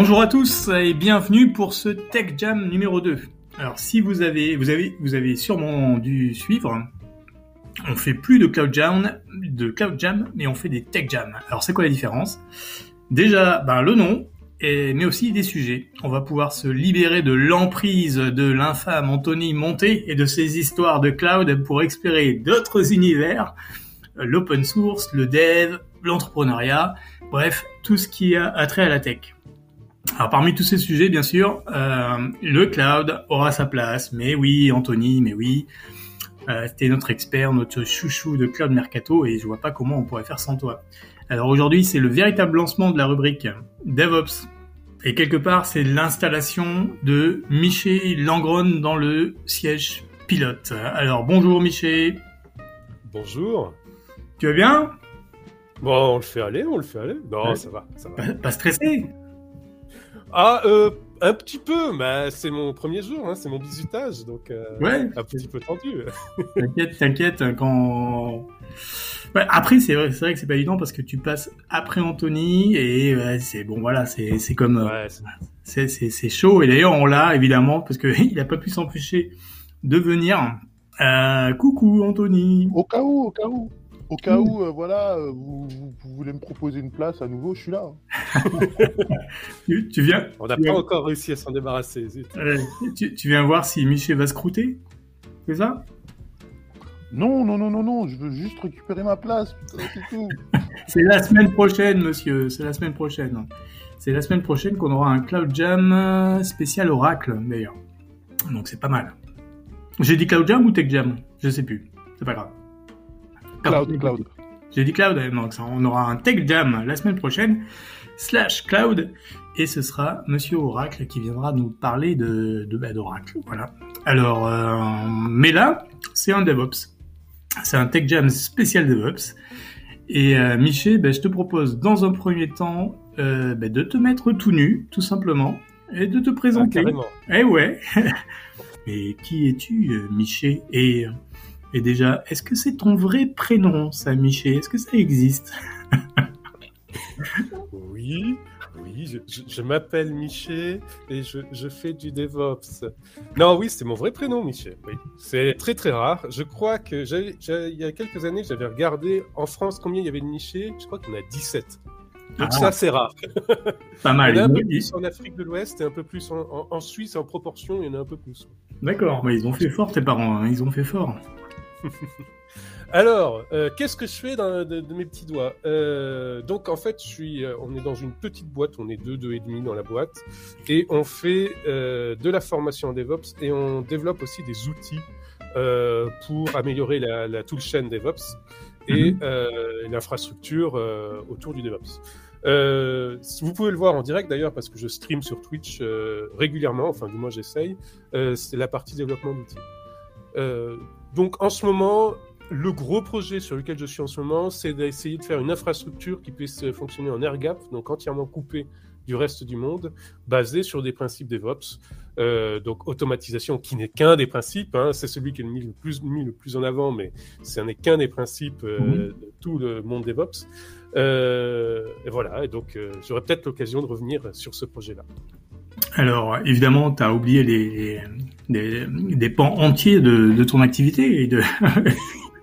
Bonjour à tous et bienvenue pour ce Tech Jam numéro 2. Alors si vous avez, vous avez, sûrement dû suivre, on fait plus de Cloud Jam, mais on fait des Tech Jam. Alors c'est quoi la différence? Déjà, ben, le nom, mais aussi des sujets. On va pouvoir se libérer de l'emprise de l'infâme Anthony Monté et de ses histoires de cloud pour explorer d'autres univers, l'open source, le dev, l'entrepreneuriat, bref, tout ce qui a trait à la tech. Alors parmi tous ces sujets, bien sûr, euh, le cloud aura sa place. Mais oui, Anthony, mais oui, euh, t'es notre expert, notre chouchou de Cloud Mercato, et je vois pas comment on pourrait faire sans toi. Alors aujourd'hui, c'est le véritable lancement de la rubrique DevOps. Et quelque part, c'est l'installation de Miché Langron dans le siège pilote. Alors bonjour Miché. Bonjour. Tu vas bien? Bon, on le fait aller, on le fait aller. Non, ça va, ça va. pas stressé? Ah, euh, un petit peu, mais c'est mon premier jour, hein, c'est mon bisutage, donc euh, ouais. un petit peu tendu. t'inquiète, t'inquiète, quand... Ouais, après, c'est vrai, que c'est pas évident parce que tu passes après Anthony et ouais, c'est bon, voilà, c'est c'est comme ouais, c'est c'est chaud et d'ailleurs on l'a évidemment parce que il a pas pu s'empêcher de venir. Euh, coucou Anthony. Au cas où, au cas où. Au cas où, euh, voilà, euh, vous, voulez me proposer une place à nouveau, je suis là. Hein. tu, viens On n'a pas encore réussi à s'en débarrasser. tu, viens voir si Michel va se croûter C'est ça? Non, non, non, non, non, je veux juste récupérer ma place, c'est tout. c'est la semaine prochaine, monsieur, c'est la semaine prochaine. C'est la semaine prochaine qu'on aura un Cloud Jam spécial Oracle, d'ailleurs. Donc c'est pas mal. J'ai dit Cloud Jam ou Tech Jam? Je sais plus. C'est pas grave. Cloud, cloud. J'ai dit cloud, donc on aura un tech jam la semaine prochaine, slash cloud, et ce sera Monsieur Oracle qui viendra nous parler de, de bah, d'Oracle. Voilà. Alors, euh, mais là, c'est un DevOps. C'est un tech jam spécial DevOps. Et euh, Miché, bah, je te propose dans un premier temps euh, bah, de te mettre tout nu, tout simplement, et de te présenter. Ah, carrément. Eh ouais. Mais qui es-tu, euh, Miché Et et déjà, est-ce que c'est ton vrai prénom, ça, Miché Est-ce que ça existe? Oui, oui, je, m'appelle Miché et je, fais du DevOps. Non, oui, c'est mon vrai prénom, Miché. Oui. C'est très très rare. Je crois que il y a quelques années, j'avais regardé en France combien il y avait de Miché. Je crois qu'il y en a 17. Donc ah. ça, c'est rare. Pas mal. Il y en a un peu plus en Afrique de l'Ouest et un peu plus en, Suisse. En proportion, il y en a un peu plus. D'accord. Mais ils ont fait fort, tes parents. Hein. Ils ont fait fort. Alors, euh, qu'est-ce que je fais de, mes petits doigts euh, Donc, en fait, je suis, euh, on est dans une petite boîte, on est deux, deux et demi dans la boîte, et on fait de la formation en DevOps et on développe aussi des outils pour améliorer la, la toolchain DevOps et mhm. l'infrastructure autour du DevOps. vous pouvez le voir en direct d'ailleurs parce que je stream sur Twitch régulièrement, enfin du moins j'essaye, c'est la partie développement d'outils. Donc en ce moment, le gros projet sur lequel je suis en ce moment, c'est d'essayer de faire une infrastructure qui puisse fonctionner en air gap, donc entièrement coupée du reste du monde, basée sur des principes DevOps. Euh, donc automatisation qui n'est qu'un des principes, hein, c'est celui qui est mis le plus, mis le plus en avant, mais ce n'est qu'un des principes euh, mhm. de tout le monde DevOps. Euh, et voilà, et donc j'aurai peut-être l'occasion de revenir sur ce projet-là. Alors, évidemment, tu as oublié les, des, pans entiers de, ton activité. Et de...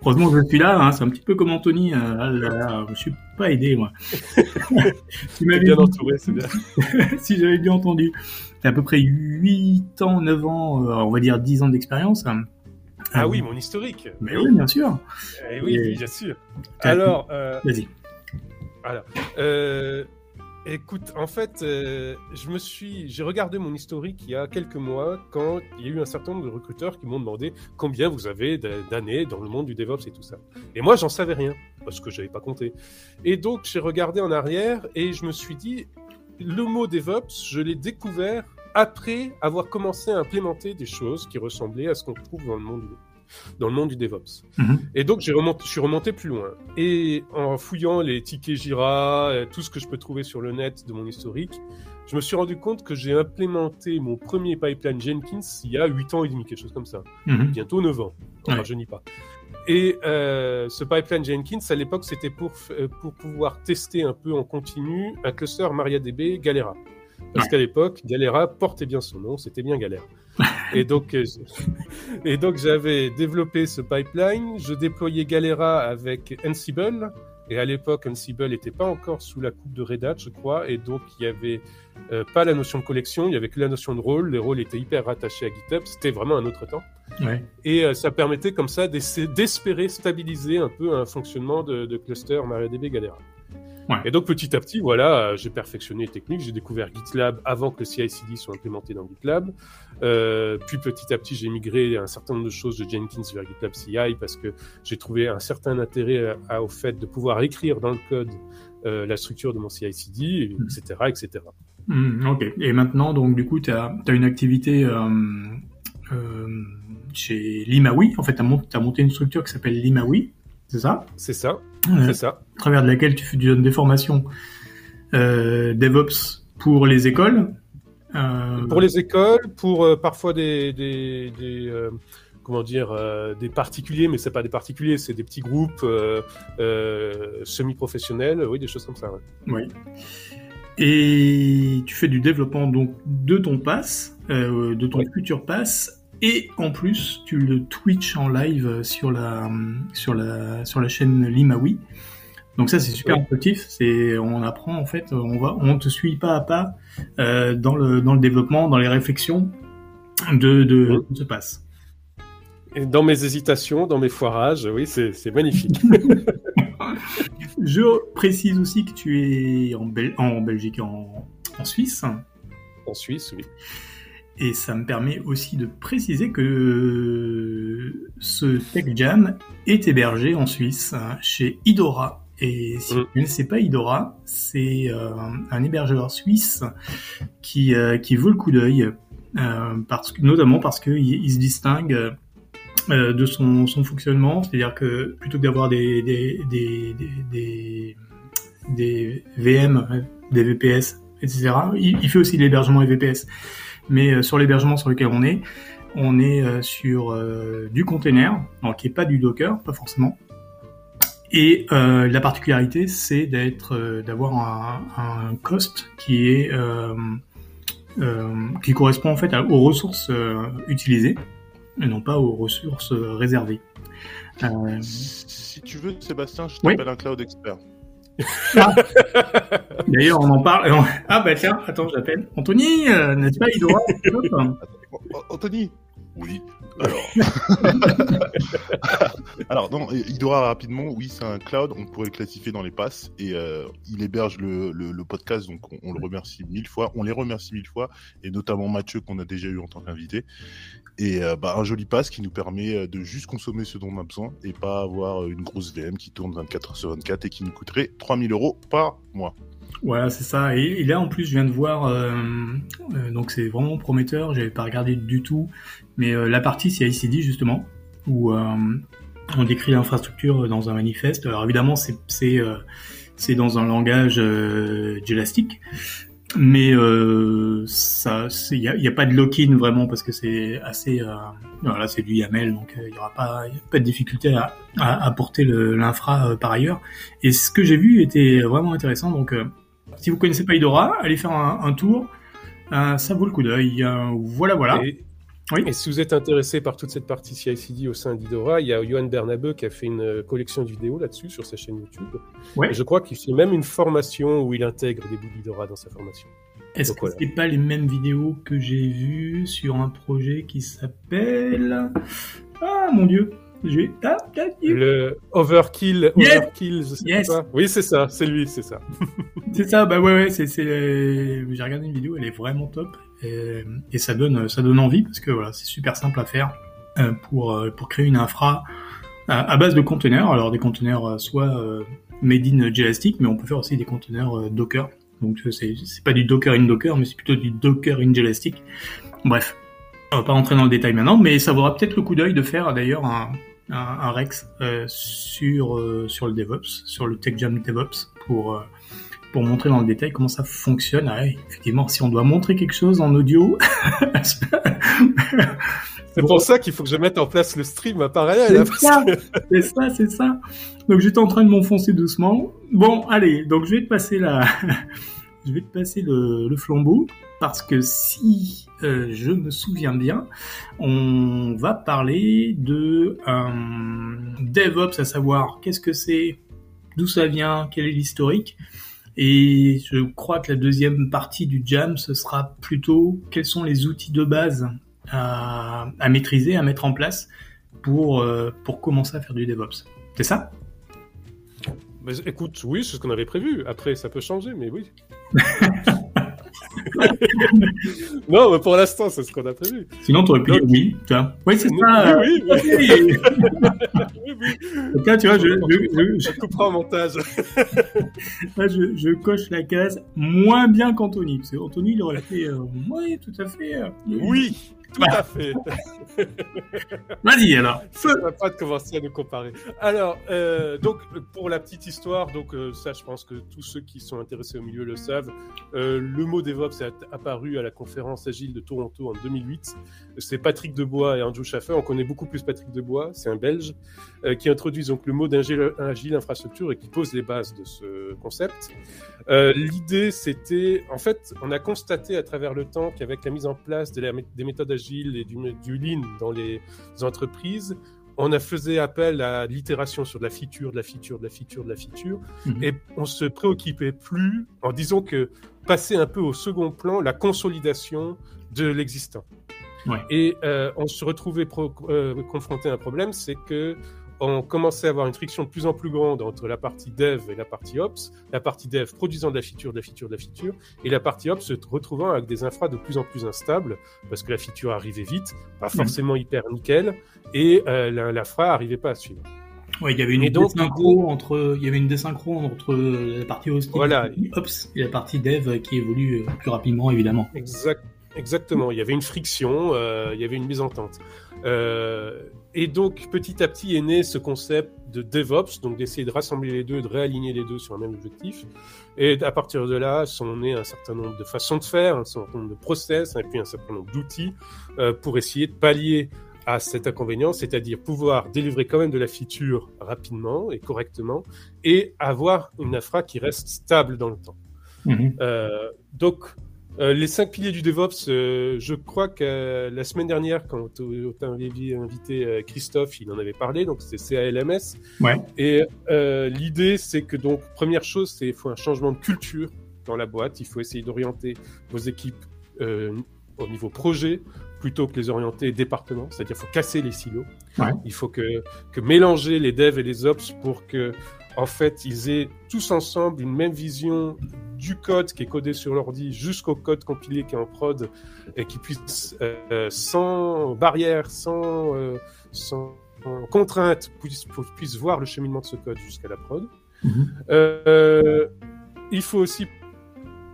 Heureusement que je suis là, hein, c'est un petit peu comme Anthony. Je euh, je suis pas aidé, moi. tu m'avais bien entouré, c'est bien. si j'avais bien entendu. Tu as à peu près 8 ans, 9 ans, euh, on va dire 10 ans d'expérience. Ah euh, oui, mon historique. Mais oui, bien sûr. Eh oui, bien sûr. Alors, vas-y. Alors, Écoute, en fait, euh, je me suis, j'ai regardé mon historique il y a quelques mois quand il y a eu un certain nombre de recruteurs qui m'ont demandé combien vous avez d'années dans le monde du DevOps et tout ça. Et moi, j'en savais rien parce que j'avais pas compté. Et donc, j'ai regardé en arrière et je me suis dit, le mot DevOps, je l'ai découvert après avoir commencé à implémenter des choses qui ressemblaient à ce qu'on trouve dans le monde dans le monde du DevOps. Mhm. Et donc, j'ai remonté, je suis remonté plus loin. Et en fouillant les tickets Jira, euh, tout ce que je peux trouver sur le net de mon historique, je me suis rendu compte que j'ai implémenté mon premier pipeline Jenkins il y a 8 ans et demi, quelque chose comme ça. Mhm. Bientôt 9 ans. Enfin, je n'y pas. Et euh, ce pipeline Jenkins, à l'époque, c'était pour, euh, pour pouvoir tester un peu en continu un cluster MariaDB Galera. Parce qu'à l'époque, Galera portait bien son nom, c'était bien galère. Et donc, euh, et donc j'avais développé ce pipeline, je déployais Galera avec Ansible, et à l'époque, Ansible n'était pas encore sous la coupe de Red Hat, je crois, et donc il y avait euh, pas la notion de collection, il y avait que la notion de rôle. Les rôles étaient hyper rattachés à GitHub, c'était vraiment un autre temps. Ouais. Et euh, ça permettait comme ça d'espérer stabiliser un peu un fonctionnement de, de cluster MariaDB Galera. Ouais. Et donc petit à petit, voilà, j'ai perfectionné les techniques, j'ai découvert GitLab avant que le CI/CD soit implémenté dans GitLab. Euh, puis petit à petit, j'ai migré un certain nombre de choses de Jenkins vers GitLab CI parce que j'ai trouvé un certain intérêt à- au fait de pouvoir écrire dans le code euh, la structure de mon CI/CD, etc., etc. Ok. Et maintenant, donc, du coup, tu as, une activité euh, chez Limawi. En fait, tu as, monté une structure qui s'appelle Limawi, c'est ça? C'est ça, c'est ça. À travers de laquelle tu, donnes des formations euh, DevOps pour les écoles. Euh, Pour les écoles, pour euh, parfois des, des, des, comment dire, euh, des particuliers, mais c'est pas des particuliers, c'est des petits groupes euh, euh, semi-professionnels, oui, des choses comme ça. ouais. Oui. Et tu fais du développement donc de ton pass, de ton Ouais. futur pass, et en plus tu le Twitch en live sur la sur la sur la chaîne Limawi. Donc ça c'est super Ouais. instructif. C'est on apprend en fait, on va on te suit pas à pas euh, dans le dans le développement, dans les réflexions de de, Ouais. de ce pass. Et dans mes hésitations, dans mes foirages, oui, c'est c'est magnifique. Je précise aussi que tu es en, Bel- en Belgique, en, en Suisse. en Suisse, oui. Et ça me permet aussi de préciser que ce Tech Jam est hébergé en Suisse, hein, chez Idora. Et si Mm. vous ne connaissez pas Idora, c'est euh, un hébergeur suisse qui, euh, qui vaut le coup d'œil, euh, parce que, notamment parce qu'il il se distingue de son, son fonctionnement, c'est-à-dire que plutôt que d'avoir des, des, des, des, des, des VM, des VPS, etc., il, il fait aussi de l'hébergement et VPS mais euh, sur l'hébergement sur lequel on est, on est euh, sur euh, du container, alors qui est pas du Docker, pas forcément. Et euh, la particularité, c'est d'être, euh, d'avoir un, un cost qui est euh, qui correspond en fait à- aux ressources utilisées et non pas aux ressources réservées. Si tu veux, Sébastien, je Oui. t'appelle un cloud expert. D'ailleurs, on en parle. Ah bah tiens, attends, je l'appelle. Anthony, euh, n'est-ce pas. Oh, oh, Anthony Oui. Alors. Alors, non, Idora rapidement, oui, c'est un cloud, on pourrait le classifier dans les passes et euh, il héberge le, le, le podcast, donc on, on le remercie mille fois. On les remercie mille fois et notamment Mathieu qu'on a déjà eu en tant qu'invité. Et euh, bah, un joli pass qui nous permet euh, de juste consommer ce dont on a besoin et pas avoir une grosse VM qui tourne 24 heures sur 24 et qui nous coûterait 3000 euros par mois. Voilà, c'est ça. Et, là, en plus, je viens de voir, euh, euh, donc c'est vraiment prometteur. J'avais pas regardé du tout, mais euh, la partie CI/CD justement, où on décrit l'infrastructure dans un manifeste. Alors évidemment, c'est c'est c'est dans un langage euh, mais ça, il y a, y a pas de lock-in vraiment parce que c'est assez, voilà, c'est du YAML, donc il y aura pas, pas de difficulté à, à, à porter l'infra par ailleurs. Et ce que j'ai vu était vraiment intéressant, donc si vous connaissez pas Idora, allez faire un, un tour. Euh, ça vaut le coup d'œil. Euh, voilà, voilà. Et, Oui. et si vous êtes intéressé par toute cette partie CI/CD au sein d'Idora, il y a Johan Bernabeu qui a fait une euh, collection de vidéos là-dessus sur sa chaîne YouTube. Ouais. Et je crois qu'il fait même une formation où il intègre des bouts d'Idora dans sa formation. Est-ce que voilà. c'est pas les mêmes vidéos que j'ai vues sur un projet qui s'appelle Ah mon dieu, j'ai Le Overkill, Yes. Overkill, je sais Yes. pas. Oui, c'est ça, c'est lui, c'est ça. c'est ça. Bah ouais, ouais, c'est c'est j'ai regardé une vidéo, elle est vraiment top et, et ça donne ça donne envie parce que voilà, c'est super simple à faire euh, pour euh, pour créer une infra à, à base de conteneurs. Alors des conteneurs euh, soit euh, made in Jelastic, mais on peut faire aussi des conteneurs euh, Docker. Donc euh, c'est c'est pas du Docker in Docker, mais c'est plutôt du Docker in Jelastic. Bref, on va pas rentrer dans le détail maintenant, mais ça vaudra peut-être le coup d'œil de faire d'ailleurs un, un, un Rex euh, sur euh, sur le DevOps, sur le TechJam DevOps pour euh, pour montrer dans le détail comment ça fonctionne. Ah, effectivement, si on doit montrer quelque chose en audio, C'est pour ça qu'il faut que je mette en place le stream à parallèle. hein, C'est parce ça. que- ça, c'est ça. Donc j'étais en train de m'enfoncer doucement. Bon, allez, donc je vais te passer la, je vais te passer le, le flambeau parce que si euh, je me souviens bien, on va parler de un DevOps, à savoir qu'est-ce que c'est, d'où ça vient, quel est l'historique. Et je crois que la deuxième partie du jam, ce sera plutôt quels sont les outils de base à, à maîtriser, à mettre en place pour, euh, pour commencer à faire du DevOps. C'est ça? Mais écoute, oui, c'est ce qu'on avait prévu. Après, ça peut changer, mais oui. non, mais pour l'instant, c'est ce qu'on a prévu. Sinon, tu aurais pu dire oui. Tu vois. Oui, c'est ça. Oui, oui, oui. oui, oui. Donc là, tu vois, je, je, je, Je couperai en montage. là, je, je coche la case moins bien qu'Anthony. Parce qu'Anthony, il aurait fait euh, oui, tout à fait. euh, Oui, tout à fait. Vas-y alors. Ça va pas de commencer à nous comparer. Alors, euh, donc pour la petite histoire, donc euh, ça, je pense que tous ceux qui sont intéressés au milieu le savent. Euh, le mot DevOps est apparu à la conférence Agile de Toronto en 2008. C'est Patrick Debois et Andrew Schaffer. On connaît beaucoup plus Patrick Debois, c'est un Belge qui introduit donc le mot d'agile agile infrastructure et qui pose les bases de ce concept. L'idée, c'était, en fait, on a constaté à travers le temps qu'avec la mise en place de la, des méthodes agiles et du, du lean dans les entreprises, on a faisait appel à l'itération sur de la feature, de la feature, de la feature, de la feature, Mhm. et on se préoccupait plus en disant que passer un peu au second plan la consolidation de l'existant. Ouais. Et euh, on se retrouvait euh, confronté à un problème, c'est que on commençait à avoir une friction de plus en plus grande entre la partie dev et la partie ops, la partie dev produisant de la feature, de la feature, de la feature, et la partie ops se retrouvant avec des infras de plus en plus instables, parce que la feature arrivait vite, pas forcément hyper nickel, et euh, la- l'infra arrivait pas à suivre. Ouais, il y avait une désynchro entre, il y avait une désynchro entre la partie Voilà. ops, et la partie dev qui évolue euh, plus rapidement, évidemment. Exact, exactement. Il y avait une friction, euh, il y avait une mésentente. Euh, et donc, petit à petit est né ce concept de DevOps, donc d'essayer de rassembler les deux, de réaligner les deux sur un même objectif. Et à partir de là, sont nés un certain nombre de façons de faire, un certain nombre de process, et puis un certain nombre d'outils euh, pour essayer de pallier à cet inconvénient, c'est-à-dire pouvoir délivrer quand même de la feature rapidement et correctement, et avoir une infra qui reste stable dans le temps. Mhm. Euh, donc, euh, les cinq piliers du DevOps, euh, je crois que euh, la semaine dernière, quand tu as invité euh, Christophe, il en avait parlé, donc c'est CALMS. Ouais. Et euh, l'idée, c'est que donc, première chose, c'est qu'il faut un changement de culture dans la boîte. Il faut essayer d'orienter vos équipes euh, au niveau projet plutôt que les orienter département. C'est-à-dire qu'il faut casser les silos. Ouais. Il faut que, que mélanger les devs et les ops pour que en fait, ils aient tous ensemble une même vision du code qui est codé sur l'ordi jusqu'au code compilé qui est en prod et qui puisse, euh, sans barrière, sans, euh, sans contrainte, puisse, puisse voir le cheminement de ce code jusqu'à la prod. Mhm. Euh, il faut aussi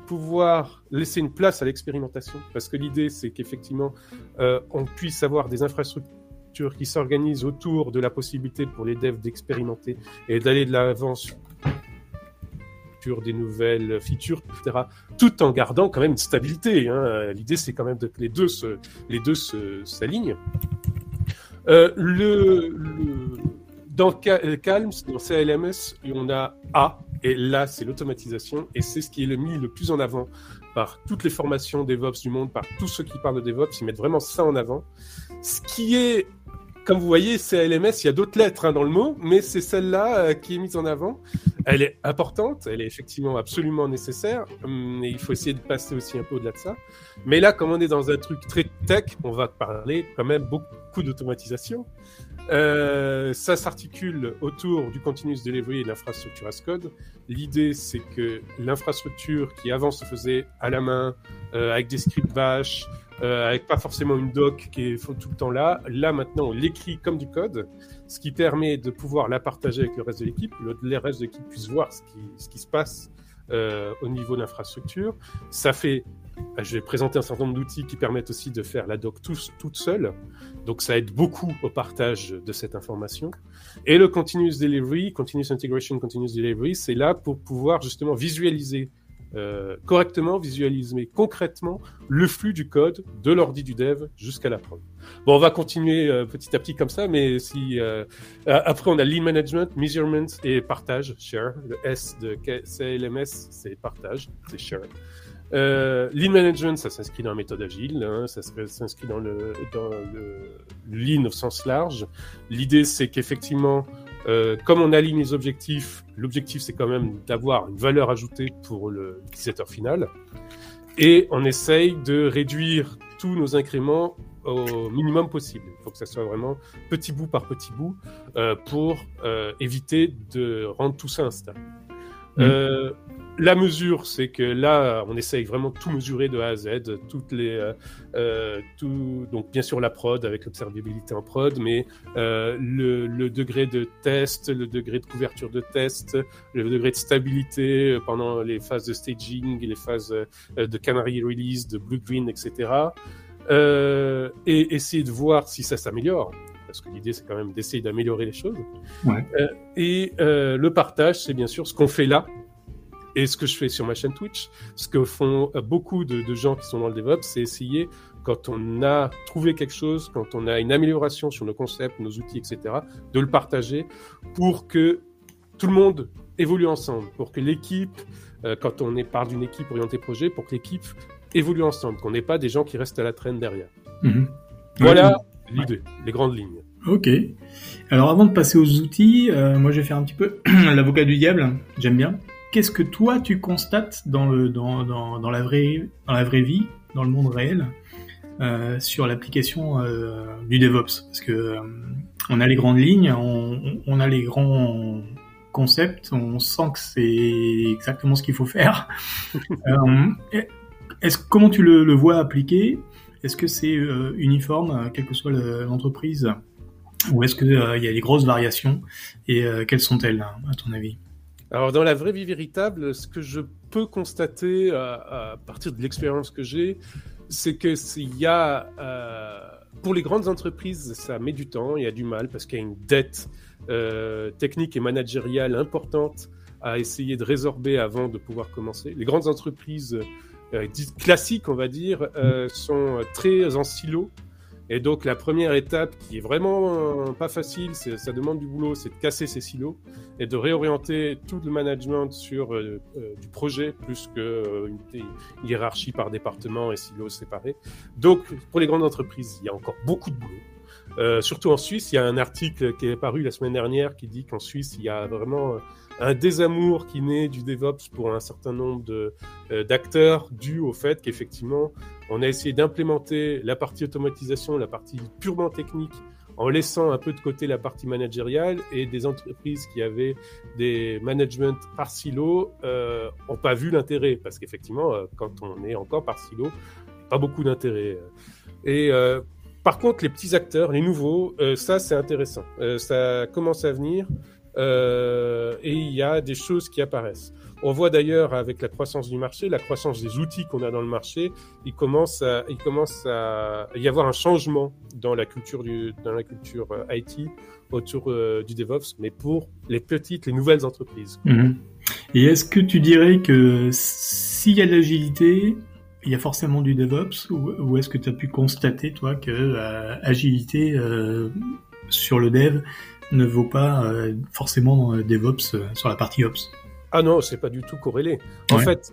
pouvoir laisser une place à l'expérimentation parce que l'idée, c'est qu'effectivement, euh, on puisse avoir des infrastructures qui s'organisent autour de la possibilité pour les devs d'expérimenter et d'aller de l'avant sur des nouvelles features, etc., tout en gardant quand même une stabilité. Hein. L'idée, c'est quand même que les deux se, les deux s'alignent. Euh, dans Cal- Calms, dans CLMS, on a A, et là, c'est l'automatisation, et c'est ce qui est le mis le plus en avant par toutes les formations DevOps du monde, par tous ceux qui parlent de DevOps, ils mettent vraiment ça en avant. Ce qui est, comme vous voyez, CLMS, il y a d'autres lettres hein, dans le mot, mais c'est celle-là euh, qui est mise en avant. Elle est importante, elle est effectivement absolument nécessaire, mais il faut essayer de passer aussi un peu au-delà de ça. Mais là, comme on est dans un truc très tech, on va parler quand même beaucoup d'automatisation. Euh, ça s'articule autour du continuous delivery et de l'infrastructure as code. L'idée, c'est que l'infrastructure qui avant se faisait à la main, euh, avec des scripts bash, euh, avec pas forcément une doc qui est tout le temps là, là maintenant on l'écrit comme du code, ce qui permet de pouvoir la partager avec le reste de l'équipe, le, le reste de l'équipe puisse voir ce qui, ce qui se passe euh, au niveau de l'infrastructure. Ça fait je vais présenter un certain nombre d'outils qui permettent aussi de faire la doc tous, toute seule. Donc ça aide beaucoup au partage de cette information. Et le continuous delivery, continuous integration, continuous delivery, c'est là pour pouvoir justement visualiser euh, correctement, visualiser concrètement le flux du code de l'ordi du dev jusqu'à la prod. Bon, on va continuer euh, petit à petit comme ça, mais si euh, après on a lean management, measurement et partage, share. Le S de CLMS, c'est partage, c'est share. Euh, lean management, ça s'inscrit dans la méthode agile, hein, ça s'inscrit dans le, dans le lean au sens large. L'idée, c'est qu'effectivement, euh, comme on aligne les objectifs, l'objectif c'est quand même d'avoir une valeur ajoutée pour l'utilisateur final. Et on essaye de réduire tous nos incréments au minimum possible. Il faut que ça soit vraiment petit bout par petit bout euh, pour euh, éviter de rendre tout ça instable. Mmh. Euh, la mesure, c'est que là, on essaye vraiment tout mesurer de A à Z, toutes les, euh, euh, tout, donc bien sûr la prod avec l'observabilité en prod, mais euh, le, le, degré de test, le degré de couverture de test, le degré de stabilité pendant les phases de staging, les phases euh, de canary release, de blue green, etc. Euh, et essayer de voir si ça s'améliore parce que l'idée c'est quand même d'essayer d'améliorer les choses. Ouais. Euh, et euh, le partage, c'est bien sûr ce qu'on fait là et ce que je fais sur ma chaîne Twitch. Ce que font euh, beaucoup de, de gens qui sont dans le DevOps, c'est essayer quand on a trouvé quelque chose, quand on a une amélioration sur nos concepts, nos outils, etc., de le partager pour que tout le monde évolue ensemble, pour que l'équipe, euh, quand on est part d'une équipe orientée projet, pour que l'équipe évolue ensemble, qu'on n'ait pas des gens qui restent à la traîne derrière. Mhm. Voilà l'idée, les grandes lignes. Ok. Alors avant de passer aux outils, euh, moi je vais faire un petit peu l'avocat du diable. J'aime bien. Qu'est-ce que toi tu constates dans le dans, dans, dans la vraie dans la vraie vie, dans le monde réel, euh, sur l'application euh, du DevOps? Parce que euh, on a les grandes lignes, on, on a les grands concepts, on sent que c'est exactement ce qu'il faut faire. Euh, est-ce comment tu le, le vois appliqué? Est-ce que c'est euh, uniforme, quelle que soit l'entreprise? Ou est-ce qu'il euh, y a des grosses variations? Et euh, quelles sont-elles, à ton avis? Alors, dans la vraie vie véritable, ce que je peux constater à, à partir de l'expérience que j'ai, c'est que s'il y a, euh, pour les grandes entreprises, ça met du temps, il y a du mal parce qu'il y a une dette euh, technique et managériale importante à essayer de résorber avant de pouvoir commencer. Les grandes entreprises euh, classiques, on va dire, euh, sont très en silo. Et donc la première étape qui est vraiment pas facile, ça demande du boulot, c'est de casser ces silos et de réorienter tout le management sur euh, euh, du projet plus que euh, hiérarchie par département et silos séparés. Donc pour les grandes entreprises, il y a encore beaucoup de boulot. Euh, surtout en Suisse, il y a un article qui est paru la semaine dernière qui dit qu'en Suisse, il y a vraiment un désamour qui naît du DevOps pour un certain nombre euh, d'acteurs dû au fait qu'effectivement, on a essayé d'implémenter la partie automatisation, la partie purement technique, en laissant un peu de côté la partie managériale et des entreprises qui avaient des managements par silo euh, ont pas vu l'intérêt parce qu'effectivement, euh, quand on est encore par silo, pas beaucoup d'intérêt. Et euh, par contre, les petits acteurs, les nouveaux, euh, ça c'est intéressant. Euh, ça commence à venir euh, et il y a des choses qui apparaissent. On voit d'ailleurs avec la croissance du marché, la croissance des outils qu'on a dans le marché, il commence à, il commence à y avoir un changement dans la culture du, dans la culture euh, IT autour euh, du DevOps, mais pour les petites, les nouvelles entreprises. Mhm. Et est-ce que tu dirais que s'il y a de l'agilité, il y a forcément du DevOps, ou, ou est-ce que tu as pu constater, toi, que euh, agilité euh, sur le dev ne vaut pas euh, forcément DevOps euh, sur la partie Ops? Ah non, c'est pas du tout corrélé. En Ouais. fait,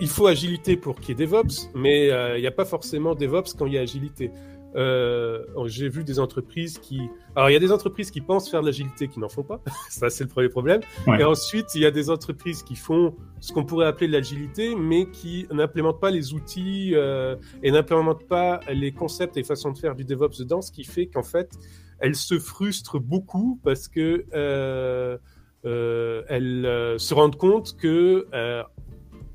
il faut agilité pour qu'il y ait DevOps, mais il n'y a pas forcément DevOps quand il y a agilité. Euh, J'ai vu des entreprises qui... Alors, il y a des entreprises qui pensent faire de l'agilité qui n'en font pas. Ça, c'est le premier problème. Ouais. Et ensuite, il y a des entreprises qui font ce qu'on pourrait appeler de l'agilité, mais qui n'implémentent pas les outils euh, et n'implémentent pas les concepts et façons de faire du DevOps dedans, ce qui fait qu'en fait, elles se frustrent beaucoup parce que euh, euh, elles euh, se rendent compte que euh,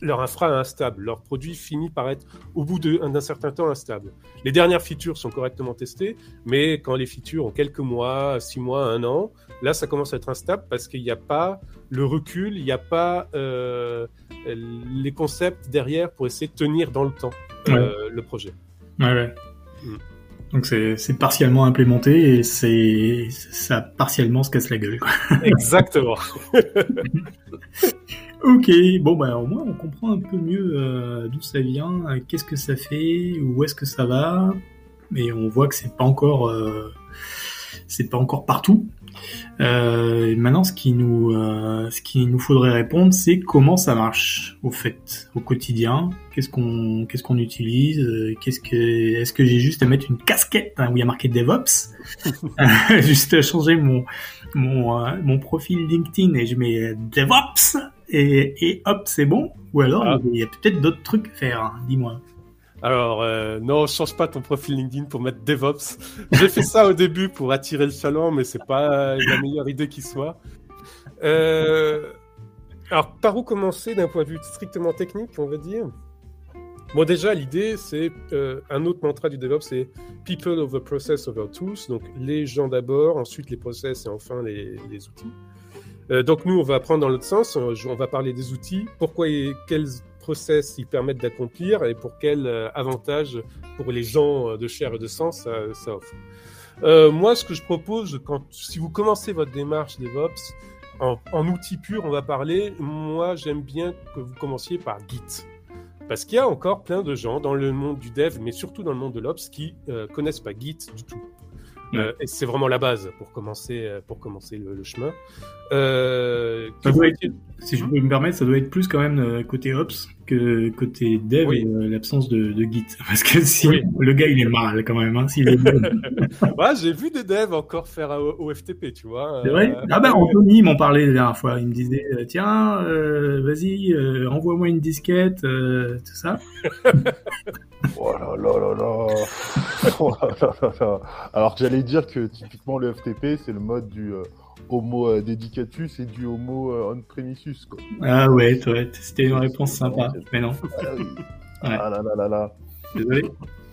leur infra est instable, leur produit finit par être au bout d'un certain temps instable. Les dernières features sont correctement testées, mais quand les features ont quelques mois, six mois, un an, là ça commence à être instable parce qu'il n'y a pas le recul, il n'y a pas euh, les concepts derrière pour essayer de tenir dans le temps euh, le projet. Ouais, ouais. Mm. Donc c'est c'est partiellement implémenté et c'est ça partiellement se casse la gueule. Quoi. Exactement. Ok, bon bah au moins on comprend un peu mieux euh, d'où ça vient, euh, qu'est-ce que ça fait, où est-ce que ça va, mais on voit que c'est pas encore, euh, c'est pas encore partout. Euh, maintenant, ce qui nous, euh, ce qui nous faudrait répondre, c'est comment ça marche au fait, au quotidien. Qu'est-ce qu'on, qu'est-ce qu'on utilise Qu'est-ce que, est-ce que j'ai juste à mettre une casquette hein, où il y a marqué DevOps? Juste à changer mon mon mon profil LinkedIn et je mets DevOps et et hop, c'est bon. Ou alors Ah. il y a peut-être d'autres trucs à faire. hein, Dis-moi. Alors, euh, non, change pas ton profil LinkedIn pour mettre DevOps. J'ai fait ça au début pour attirer le chaland, mais c'est pas la meilleure idée qui soit. Euh, alors, par où commencer d'un point de vue strictement technique, on va dire? Bon, déjà, l'idée, c'est euh, un autre mantra du DevOps, c'est People over process over tools. Donc, les gens d'abord, ensuite les process et enfin les, les outils. Euh, donc, nous, on va prendre dans l'autre sens. On, on va parler des outils. Pourquoi et quels process ils permettent d'accomplir et pour quels euh, avantages pour les gens euh, de chair et de sang ça, offre. Euh, moi, ce que je propose, quand, si vous commencez votre démarche DevOps, en, en outil pur, on va parler, moi, j'aime bien que vous commenciez par Git. Parce qu'il y a encore plein de gens dans le monde du dev, mais surtout dans le monde de l'Ops, qui euh, connaissent pas Git du tout. Euh, et c'est vraiment la base pour commencer, euh, pour commencer le, le chemin. Euh, Ça doit être- Si je peux me permettre, ça doit être plus quand même euh, côté Ops que côté Dev Oui. et euh, l'absence de, de Git. Parce que si Oui. le gars il est mal quand même, hein, s'il est bon. Ouais, j'ai vu des devs encore faire un O- OFTP, tu vois. C'est vrai Euh, Ah ben Anthony m'en parlait la dernière fois. Il me disait euh, tiens, euh, vas-y, euh, envoie-moi une disquette, euh, tout ça. Oh là là là là. Oh là là là. Alors que j'allais dire que typiquement le FTP c'est le mode du euh, Homo euh, dedicatus et du Homo euh, on-premises quoi. Ah ouais, ouais, c'était une réponse sympa. Mais non, Ah. Ah là là là là. désolé.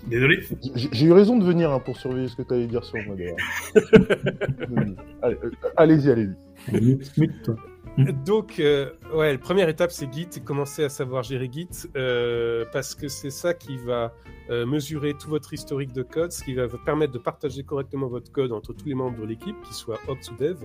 Désolé. J'ai eu raison de venir hein, pour surveiller ce que tu allais dire sur moi d'ailleurs. Euh, allez-y, allez-y. Mute, mute, toi. Donc, euh, ouais, la première étape, c'est Git, et commencer à savoir gérer Git, euh, parce que c'est ça qui va euh, mesurer tout votre historique de code, ce qui va vous permettre de partager correctement votre code entre tous les membres de l'équipe, qu'ils soient Ops ou Dev.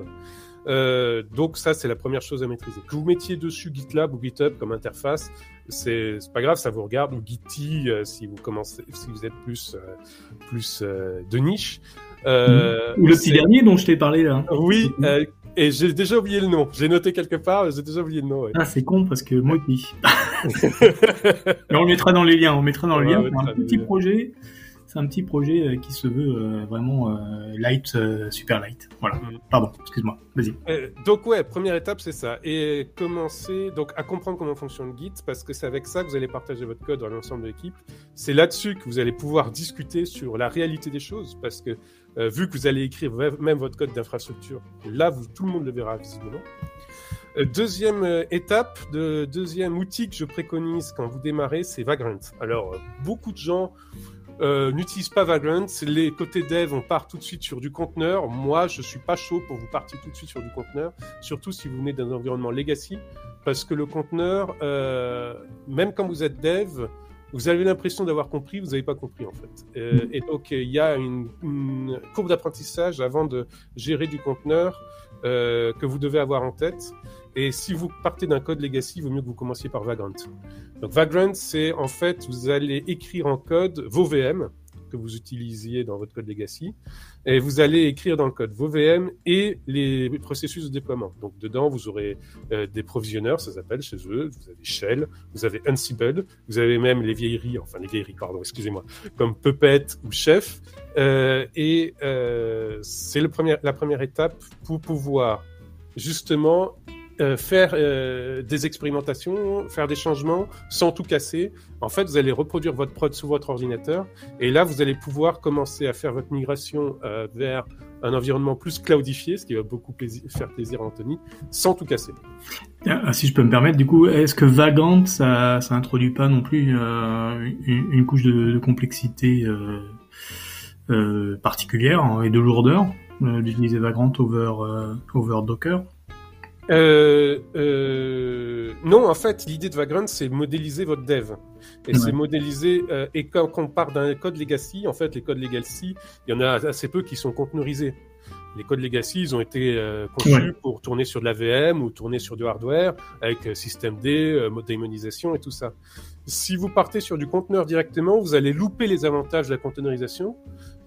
Euh, donc ça, c'est la première chose à maîtriser. Que vous mettiez dessus GitLab ou GitHub comme interface, c'est pas grave, ça vous regarde, ou Gitty euh, si vous commencez, si vous êtes plus euh, plus euh, de niche. Euh, Ou le petit dernier dont je t'ai parlé là. oui, euh, et j'ai déjà oublié le nom. J'ai noté quelque part, j'ai déjà oublié le nom. ouais. Ah, c'est con parce que moi aussi. Mais on le mettra dans les liens. On mettra dans les Ouais, liens. on C'est un les petit liens. projet. C'est un petit projet euh, qui se veut euh, vraiment euh, light, euh, super light. Voilà. Mm. Pardon, excuse-moi. Vas-y. Donc ouais, première étape c'est ça. Et commencer donc à comprendre comment fonctionne Git parce que c'est avec ça que vous allez partager votre code dans l'ensemble de l'équipe. C'est là-dessus que vous allez pouvoir discuter sur la réalité des choses parce que euh, vu que vous allez écrire même votre code d'infrastructure, là vous, tout le monde le verra visiblement. Euh, Deuxième euh, étape, de, deuxième outil que je préconise quand vous démarrez, c'est Vagrant. Alors, euh, beaucoup de gens euh, n'utilisent pas Vagrant. Les côtés dev, on part tout de suite sur du conteneur. Moi, je suis pas chaud pour vous partir tout de suite sur du conteneur, surtout si vous venez d'un environnement legacy, parce que le conteneur, même quand vous êtes dev, vous avez l'impression d'avoir compris, vous n'avez pas compris en fait. Euh, et donc, il y a une, courbe d'apprentissage avant de gérer du conteneur euh, que vous devez avoir en tête. Et si vous partez d'un code legacy, il vaut mieux que vous commenciez par Vagrant. Donc Vagrant, c'est en fait, vous allez écrire en code vos VM vous utilisiez dans votre code legacy, et vous allez écrire dans le code vos VM et les processus de déploiement. Donc dedans, vous aurez euh, des provisionneurs, ça s'appelle chez eux, vous avez Shell, vous avez Ansible, vous avez même les vieilleries, enfin les vieilleries, pardon, excusez-moi, comme Puppet ou Chef, euh, et euh, c'est la première étape pour pouvoir justement euh, faire euh, des expérimentations, faire des changements sans tout casser. En fait, vous allez reproduire votre prod sur votre ordinateur et là, vous allez pouvoir commencer à faire votre migration euh, vers un environnement plus cloudifié, ce qui va beaucoup faire plaisir à Anthony, sans tout casser. Ah, si je peux me permettre, du coup, est-ce que Vagrant, ça, ça introduit pas non plus une, couche de, complexité particulière hein, et de lourdeur d'utiliser Vagrant over, over Docker? Euh, euh, non, en fait, l'idée de Vagrant, c'est modéliser votre dev. Et Ouais. c'est modéliser, et quand, quand on part d'un code legacy, en fait, les codes legacy, il y en a assez peu qui sont conteneurisés. Les codes legacy, ils ont été euh, conçus pour tourner sur de la VM ou tourner sur du hardware avec euh, système D, euh, mode daemonisation et tout ça. Si vous partez sur du conteneur directement, vous allez louper les avantages de la containerisation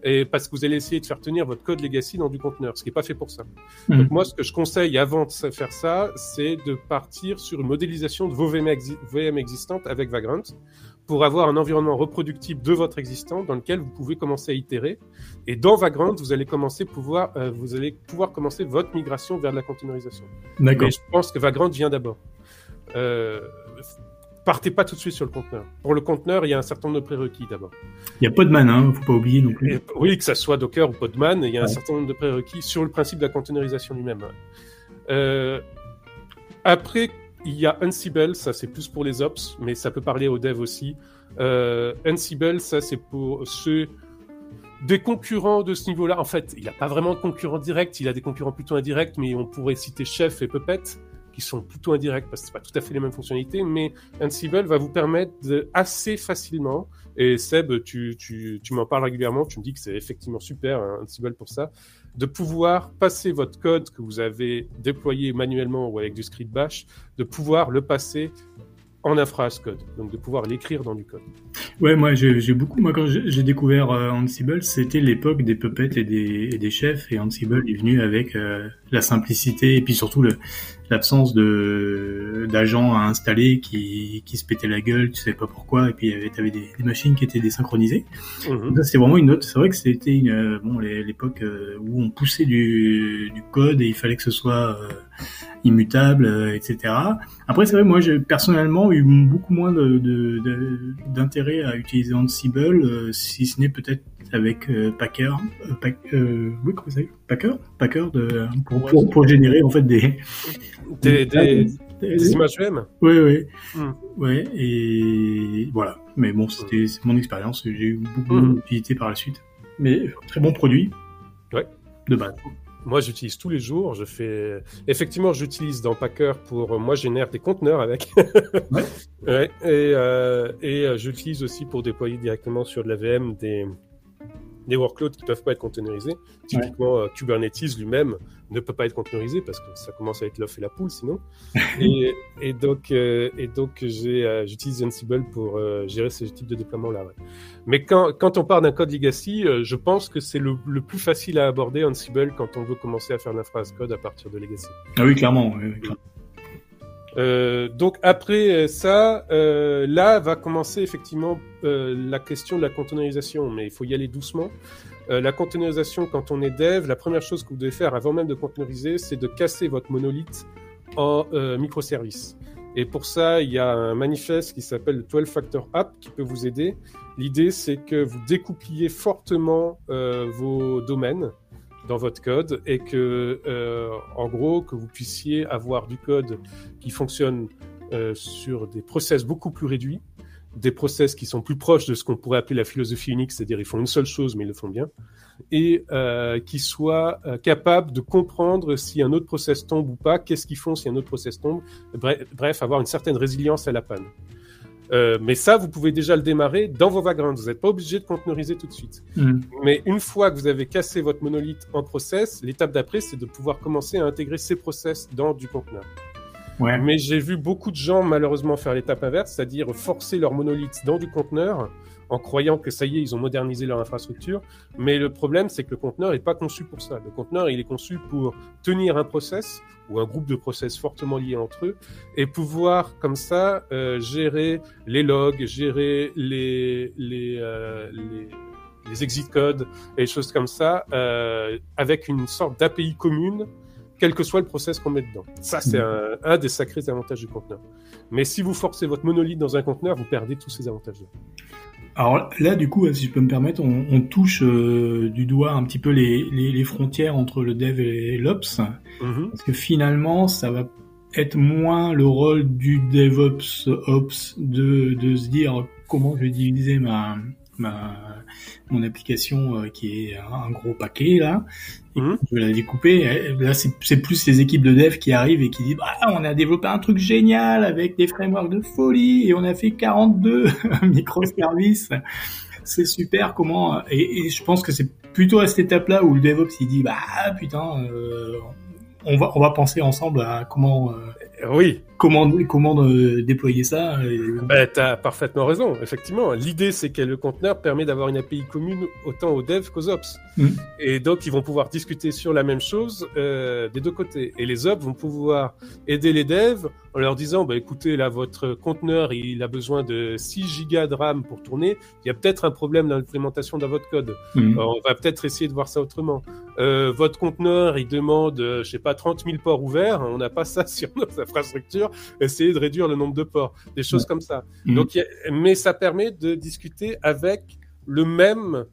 et parce que vous allez essayer de faire tenir votre code legacy dans du conteneur, ce qui n'est pas fait pour ça. Mhm. Donc moi, ce que je conseille avant de faire ça, c'est de partir sur une modélisation de vos VM, exi- VM existantes avec Vagrant pour avoir un environnement reproductible de votre existant dans lequel vous pouvez commencer à itérer. Et dans Vagrant, vous allez commencer pouvoir, euh, vous allez pouvoir commencer votre migration vers de la containerisation. D'accord. Mais je pense que Vagrant vient d'abord. Euh, partez pas tout de suite sur le conteneur. Pour le conteneur, il y a un certain nombre de prérequis d'abord. Il n'y a pas de man, hein, faut pas oublier non plus. Et, oui, que ça soit Docker ou Podman, il y a un certain nombre de prérequis sur le principe de la containerisation lui-même. Euh, après, il y a Ansible, ça c'est plus pour les ops, mais ça peut parler aux devs aussi. Euh, Ansible, ça c'est pour ceux des concurrents de ce niveau-là. En fait, il n'a pas vraiment de concurrents directs, il a des concurrents plutôt indirects, mais on pourrait citer Chef et Puppet, sont plutôt indirects parce que c'est pas tout à fait les mêmes fonctionnalités, mais Ansible va vous permettre de assez facilement, et Seb, tu, tu, tu m'en parles régulièrement, tu me dis que c'est effectivement super, hein, Ansible pour ça, de pouvoir passer votre code que vous avez déployé manuellement ou avec du script bash, de pouvoir le passer en infra as code, donc de pouvoir l'écrire dans du code. Ouais, moi j'ai beaucoup. Moi quand j'ai découvert euh, Ansible, c'était l'époque des puppets et des, et des chefs, et Ansible est venu avec euh, la simplicité et puis surtout l'absence de d'agents à installer qui qui se pétaient la gueule, tu savais pas pourquoi, et puis tu avais des, des machines qui étaient désynchronisées. Mhm. C'est vraiment une note. C'est vrai que c'était une euh, bon l'époque où on poussait du, du code et il fallait que ce soit immutable, euh, etc. Après c'est vrai moi j'ai personnellement eu beaucoup moins de- de- de- d'intérêt à utiliser Ansible, euh, si ce n'est peut-être avec euh, Packer, Pack- oui comment ça Packer, Packer de, pour, pour, pour générer en fait des Des, des, des- des images Ouais, ouais. Hmm. Ouais, et voilà. Mais bon, c'était mon expérience. J'ai eu beaucoup Hmm. d'utilité par la suite. Mais très bon produit. Ouais. De base. Moi, j'utilise tous les jours. Je fais, effectivement, j'utilise dans Packer pour, moi, je génère des conteneurs avec. Ouais. Ouais. Et, euh, et euh, j'utilise aussi pour déployer directement sur de la VM des, des workloads qui peuvent pas être containerisés. Typiquement, euh, Kubernetes lui-même ne peut pas être containerisé parce que ça commence à être l'œuf et la poule sinon. et, et donc, euh, et donc j'ai, euh, j'utilise Ansible pour gérer ce type de déploiement-là. ouais. Mais quand, quand on part d'un code legacy, je pense que c'est le, le plus facile à aborder Ansible quand on veut commencer à faire l'infra as code à partir de legacy. Ah oui, clairement. Euh, donc après ça, euh, là va commencer effectivement euh, la question de la containerisation, mais il faut y aller doucement. Euh, la containerisation, quand on est dev, la première chose que vous devez faire avant même de containeriser, c'est de casser votre monolithe en euh, microservices. Et pour ça, il y a un manifeste qui s'appelle le 12 Factor App qui peut vous aider. L'idée, c'est que vous découpliez fortement euh, vos domaines dans votre code et que, euh, en gros, que vous puissiez avoir du code qui fonctionne euh, sur des process beaucoup plus réduits, des process qui sont plus proches de ce qu'on pourrait appeler la philosophie unique, c'est-à-dire ils font une seule chose mais ils le font bien, et euh, qui soient euh, capables de comprendre si un autre process tombe ou pas, qu'est-ce qu'ils font si un autre process tombe, bref, bref avoir une certaine résilience à la panne. Euh, mais ça, vous pouvez déjà le démarrer dans vos vagrants. Vous n'êtes pas obligé de conteneuriser tout de suite. Hmm. Mais une fois que vous avez cassé votre monolithe en process, l'étape d'après, c'est de pouvoir commencer à intégrer ces process dans du conteneur. Ouais. Mais j'ai vu beaucoup de gens malheureusement faire l'étape inverse, c'est-à-dire forcer leur monolithe dans du conteneur en croyant que ça y est, ils ont modernisé leur infrastructure. Mais le problème, c'est que le conteneur n'est pas conçu pour ça. Le conteneur, il est conçu pour tenir un process ou un groupe de process fortement liés entre eux et pouvoir comme ça euh, gérer les logs, gérer les les, euh, les les exit codes et des choses comme ça euh, avec une sorte d'API commune quel que soit le process qu'on met dedans. Ça, c'est un, un des sacrés avantages du conteneur. Mais si vous forcez votre monolithe dans un conteneur, vous perdez tous ces avantages-là. Alors là, du coup, si je peux me permettre, on, on touche euh, du doigt un petit peu les, les, les frontières entre le dev et l'ops, Mhm. parce que finalement, ça va être moins le rôle du DevOps Ops de, de se dire comment je vais diviser ma, ma mon application euh, qui est un gros paquet là, Mhm. je vais la découper. Et Là, c'est plus les équipes de dev qui arrivent et qui disent ah, on a développé un truc génial avec des frameworks de folie et on a fait 42 microservices. C'est super comment et, et je pense que c'est plutôt à cette étape-là où le DevOps il dit bah putain, euh, on va on va penser ensemble à comment euh, Oui, comment comment euh, déployer ça. et- bah, t'as parfaitement raison, effectivement. L'idée, c'est que le conteneur permet d'avoir une API commune autant aux devs qu'aux ops. Mhm. Et donc, ils vont pouvoir discuter sur la même chose euh, des deux côtés. Et les ops vont pouvoir aider les devs en leur disant, bah, écoutez, là, votre conteneur, il a besoin de 6 gigas de RAM pour tourner. Il y a peut-être un problème dans l'implémentation dans votre code. Alors, on va peut-être essayer de voir ça autrement. Euh, votre conteneur, il demande, euh, je sais pas, 30 000 ports ouverts. On n'a pas ça sur nos Essayez de réduire le nombre de ports. Des choses comme ça. Mhm. Donc, il y a- mais ça permet de discuter avec le même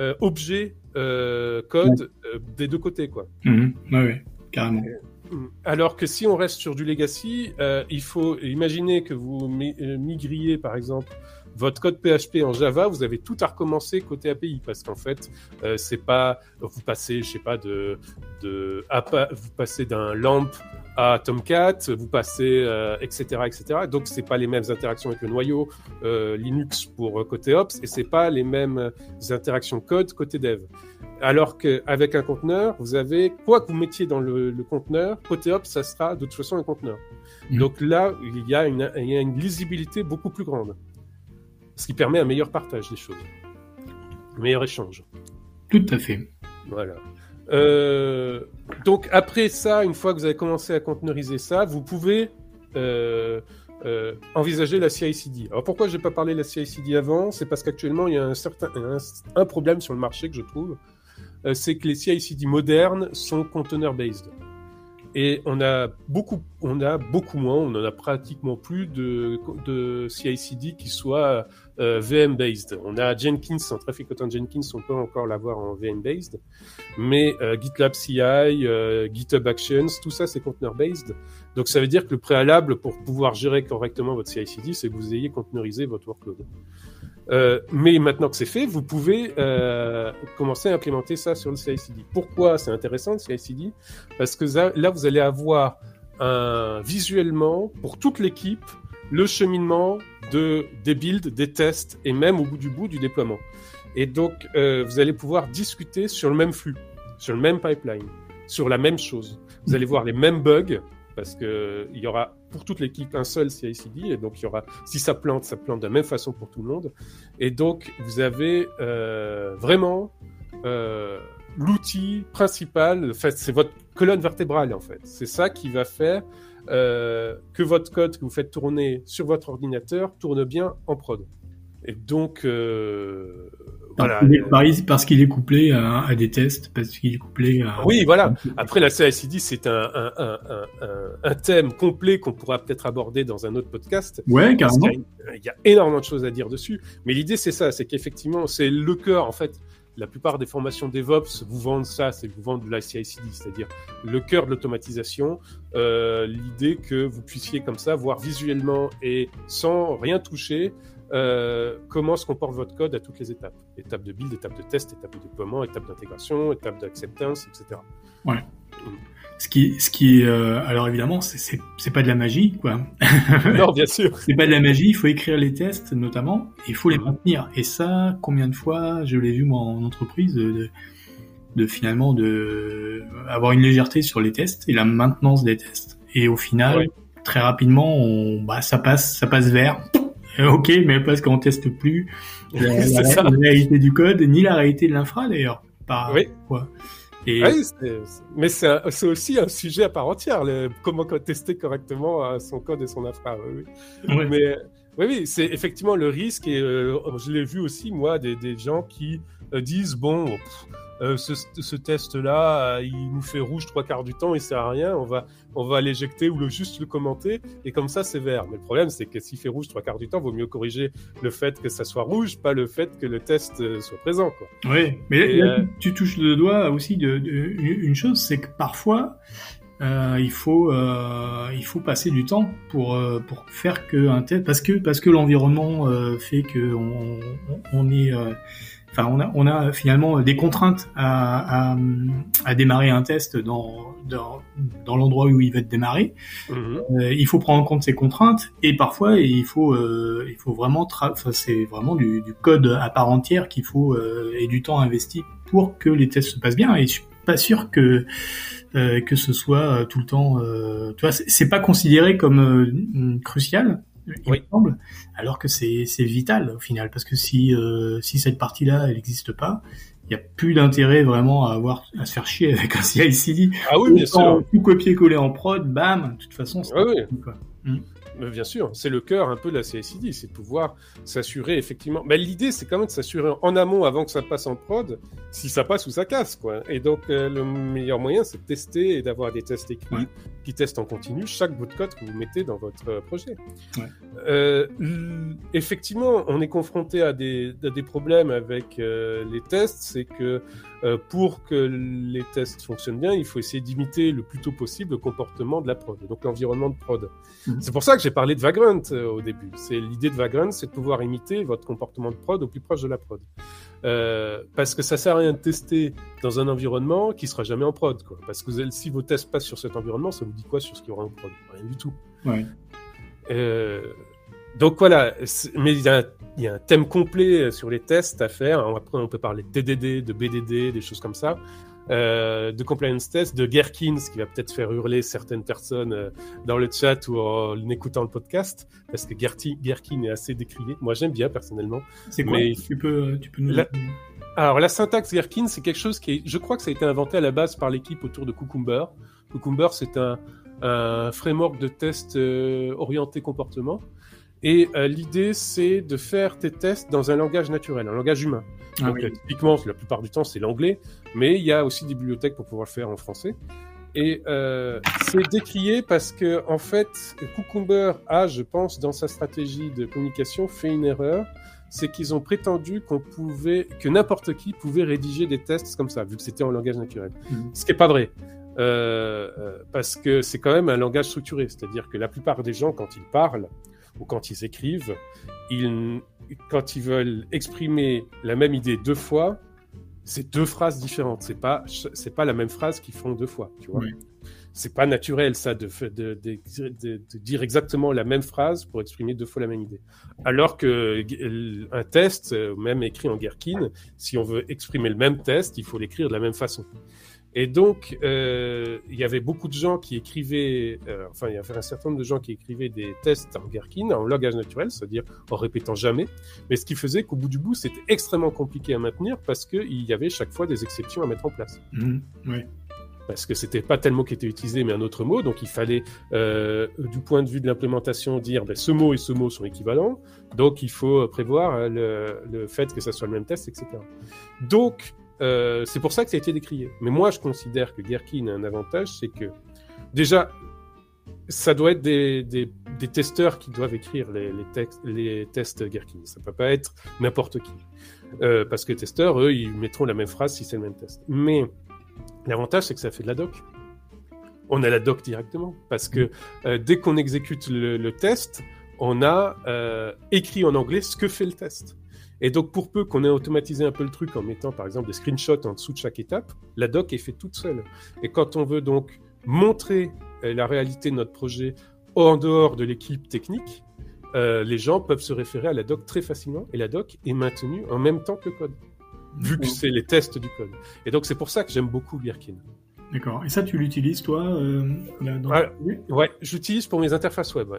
euh, objet euh, code euh, des deux côtés, quoi. Ouais, ouais, carrément. Alors que si on reste sur du legacy, il faut imaginer que vous mi- migriez, par exemple, votre code PHP en Java, vous avez tout à recommencer côté API parce qu'en fait, euh, c'est pas vous passez, je sais pas, de de vous passez d'un LAMP à Tomcat, vous passez, euh, etc., etc. Donc c'est pas les mêmes interactions avec le noyau euh, Linux pour euh, côté Ops et c'est pas les mêmes interactions code côté Dev. Alors qu'avec un conteneur, vous avez quoi que vous mettiez dans le, le conteneur, côté Ops, ça sera de toute façon un conteneur. Mhm. Donc là, il y, a une, il y a une lisibilité beaucoup plus grande, ce qui permet un meilleur partage des choses, un meilleur échange. Tout à fait. Voilà. Euh, donc après ça, une fois que vous avez commencé à conteneuriser ça, vous pouvez euh, euh, envisager la CI/CD. Alors pourquoi j'ai pas parlé de la CI/CD avant? C'est parce qu'actuellement il y a un certain un, un problème sur le marché que je trouve, c'est que les CI/CD modernes sont container based. Et on a beaucoup, on a beaucoup moins, on en a pratiquement plus de, de CI/CD qui soit euh, VM based. On a Jenkins en Traffic Autant Jenkins, on peut encore l'avoir en VM based, mais euh, GitLab CI, euh, GitHub Actions, tout ça c'est container based. Donc ça veut dire que le préalable pour pouvoir gérer correctement votre CI/CD, c'est que vous ayez containerisé votre workload. Euh, mais maintenant que c'est fait, vous pouvez euh, commencer à implémenter ça sur le CI/CD. Pourquoi c'est intéressant le CI/CD Parce que là, vous allez avoir un, visuellement pour toute l'équipe le cheminement de des builds, des tests et même au bout du bout du déploiement. Et donc, euh, vous allez pouvoir discuter sur le même flux, sur le même pipeline, sur la même chose. Vous allez voir les mêmes bugs parce que il y aura pour toute l'équipe un seul CI/CD et donc il y aura si ça plante, ça plante de la même façon pour tout le monde. Et donc vous avez euh, vraiment euh, l'outil principal. En fait, c'est votre colonne vertébrale en fait. C'est ça qui va faire euh, que votre code que vous faites tourner sur votre ordinateur tourne bien en prod. Et donc euh, voilà. Parce qu'il est- Paris, parce qu'il est couplé à, à des tests, parce qu'il est couplé à. Oui, voilà. Après, la CICD, c'est un, un, un, un, thème complet qu'on pourra peut-être aborder dans un autre podcast. Ouais, carrément. qu'il y a- Il y a énormément de choses à dire dessus. Mais l'idée, c'est ça, c'est qu'effectivement, c'est le cœur, en fait. La plupart des formations DevOps vous vendent ça, c'est vous vendent de la CI/CD, c'est-à-dire le cœur de l'automatisation. Euh, L'idée que vous puissiez comme ça voir visuellement et sans rien toucher euh, comment se comporte votre code à toutes les étapes. Étape de build, étape de test, étape de déploiement, étape d'intégration, étape d'acceptance, etc. Ce qui, ce qui, euh, alors évidemment, c'est- pas de la magie, quoi. non, bien sûr. C'est pas de la magie. Il faut écrire les tests, notamment. et Il faut les Mhm. maintenir. Et ça, combien de fois je l'ai vu moi en entreprise de, de, finalement de avoir une légèreté sur les tests et la maintenance des tests. Et au final, Ouais. très rapidement, on, bah, ça passe, ça passe vert. Ok, mais parce qu'on teste plus la, la- la réalité du code ni la réalité de l'infra d'ailleurs. Par Oui. quoi. Et c'est- mais c'est aussi un sujet à part entière, le- comment co- tester correctement euh, son code et son infra. Oui, ouais. Mais oui, oui, c'est effectivement le risque, et euh, je l'ai vu aussi, moi, des, des gens qui euh, disent, bon, pff, euh, ce, ce test-là, euh, il nous fait rouge trois quarts du temps, il sert à rien, on va, on va l'éjecter ou le, juste le commenter, et comme ça, c'est vert. Mais le problème, c'est que s'il fait rouge trois quarts du temps, vaut mieux corriger le fait que ça soit rouge, pas le fait que le test euh, soit présent. Quoi. Ouais, mais là, euh, tu touches le doigt aussi de, de- une chose, c'est que parfois euh, il faut euh, il faut passer du temps pour euh, pour faire que un test parce que parce que l'environnement euh, fait que on, on- est euh, enfin, on a, on a finalement des contraintes à, à, à démarrer un test dans, dans, dans l'endroit où il va être démarré. Mhm. Euh, il faut prendre en compte ces contraintes et parfois il faut, euh, il faut vraiment, enfin, c'est vraiment du, du code à part entière qu'il faut euh, et du temps investi pour que les tests se passent bien. Et pas sûr que euh, que ce soit euh, tout le temps. Euh, tu vois, c'est- pas considéré comme crucial. Il Oui. me semble, alors que c'est vital au final, parce que si si cette partie-là elle n'existe pas, il y a plus d'intérêt vraiment à avoir à se faire chier avec un CI/CD. Ah oui, bien sûr. Tout copier-coller en prod, bam, de toute façon. quoi. Mais bien sûr, c'est le cœur un peu de la CICD, c'est de pouvoir s'assurer effectivement. Mais l'idée, c'est quand même de s'assurer en amont avant que ça passe en prod, si ça passe ou ça casse, quoi. Et donc, euh, le meilleur moyen, c'est de tester et d'avoir des tests écrits Ouais. qui testent en continu chaque bout de code que vous mettez dans votre euh, projet. Ouais. Euh, effectivement, on est confronté à des, à des problèmes avec euh, les tests, c'est que euh, pour que les tests fonctionnent bien, il faut essayer d'imiter le plus tôt possible le comportement de la prod, donc l'environnement de prod. Mhm. C'est pour ça que j'ai parlé de Vagrant euh, au début. C'est l'idée de Vagrant, c'est de pouvoir imiter votre comportement de prod au plus proche de la prod. Euh, parce que ça sert à rien de tester dans un environnement qui sera jamais en prod, quoi. Parce que vous si vos tests passent sur cet environnement, ça vous dit quoi sur ce qu'il y aura en prod? Rien du tout. Ouais. Euh, donc voilà, mais il y, a un- il y a un thème complet sur les tests à faire. Après, on peut parler de TDD, de BDD, des choses comme ça. Euh, de compliance test, de Gherkin, ce qui va peut-être faire hurler certaines personnes euh, dans le chat ou en écoutant le podcast, parce que Gherkin, Gherkin est assez décrié. Moi, j'aime bien personnellement. C'est quoi? Mais- Tu peux, tu peux nous. La- Alors, la syntaxe Gherkin, c'est quelque chose qui est, je crois que ça a été inventé à la base par l'équipe autour de Cucumber. Cucumber, c'est un, un framework de test euh, orienté comportement. Et euh, l'idée, c'est de faire tes tests dans un langage naturel, un langage humain. Ah Donc, oui. euh, typiquement, la plupart du temps, c'est l'anglais, mais il y a aussi des bibliothèques pour pouvoir le faire en français. Et euh, c'est décrié parce que, en fait, Cucumber a, je pense, dans sa stratégie de communication, fait une erreur. C'est qu'ils ont prétendu qu'on pouvait, que n'importe qui pouvait rédiger des tests comme ça, vu que c'était en langage naturel. Mhm. Ce qui est pas vrai. Euh, euh, parce que c'est quand même un langage structuré. C'est-à-dire que la plupart des gens, quand ils parlent ou quand ils écrivent, ils, quand ils veulent exprimer la même idée deux fois, c'est deux phrases différentes. C'est pas, c'est pas la même phrase qu'ils font deux fois. Tu vois. Oui. C'est pas naturel ça de, de, de, de, de dire exactement la même phrase pour exprimer deux fois la même idée. Alors que euh, un test, euh, même écrit en Gherkin, si on veut exprimer le même test, il faut l'écrire de la même façon. Et donc, euh, il y avait beaucoup de gens qui écrivaient, euh, enfin, il y avait un certain nombre de gens qui écrivaient des tests en Gherkin, en langage naturel, c'est-à-dire en répétant jamais. Mais ce qui faisait qu'au bout du bout, c'était extrêmement compliqué à maintenir parce qu'il y avait chaque fois des exceptions à mettre en place. Mhm. Ouais. Parce que c'était pas tel mot qui était utilisé, mais un autre mot. Donc, il fallait, euh, du point de vue de l'implémentation, dire ben, ce mot et ce mot sont équivalents. Donc, il faut prévoir le, le fait que ça soit le même test, etc. Donc, euh, c'est pour ça que ça a été décrié. Mais moi, je considère que Gherkin a un avantage, c'est que déjà, ça doit être des, testeurs qui doivent écrire les, tests Gherkin. Ça peut pas être n'importe qui. Euh, parce que les testeurs, eux, ils mettront la même phrase si c'est le même test. Mais l'avantage, c'est que ça fait de la doc. On a la doc directement. Parce que euh, dès qu'on exécute le, test, on a écrit en anglais ce que fait le test. Et donc, pour peu qu'on ait automatisé un peu le truc en mettant, par exemple, des screenshots en dessous de chaque étape, la doc est faite toute seule. Et quand on veut donc montrer euh, la réalité de notre projet en dehors de l'équipe technique, euh, les gens peuvent se référer à la doc très facilement. Et la doc est maintenue en même temps que le code, vu que c'est les tests du code. Et donc, c'est pour ça que j'aime beaucoup Gherkin. D'accord. Et ça, tu l'utilises, toi euh, là, dans ouais, ouais j'utilise pour mes interfaces web. Ouais.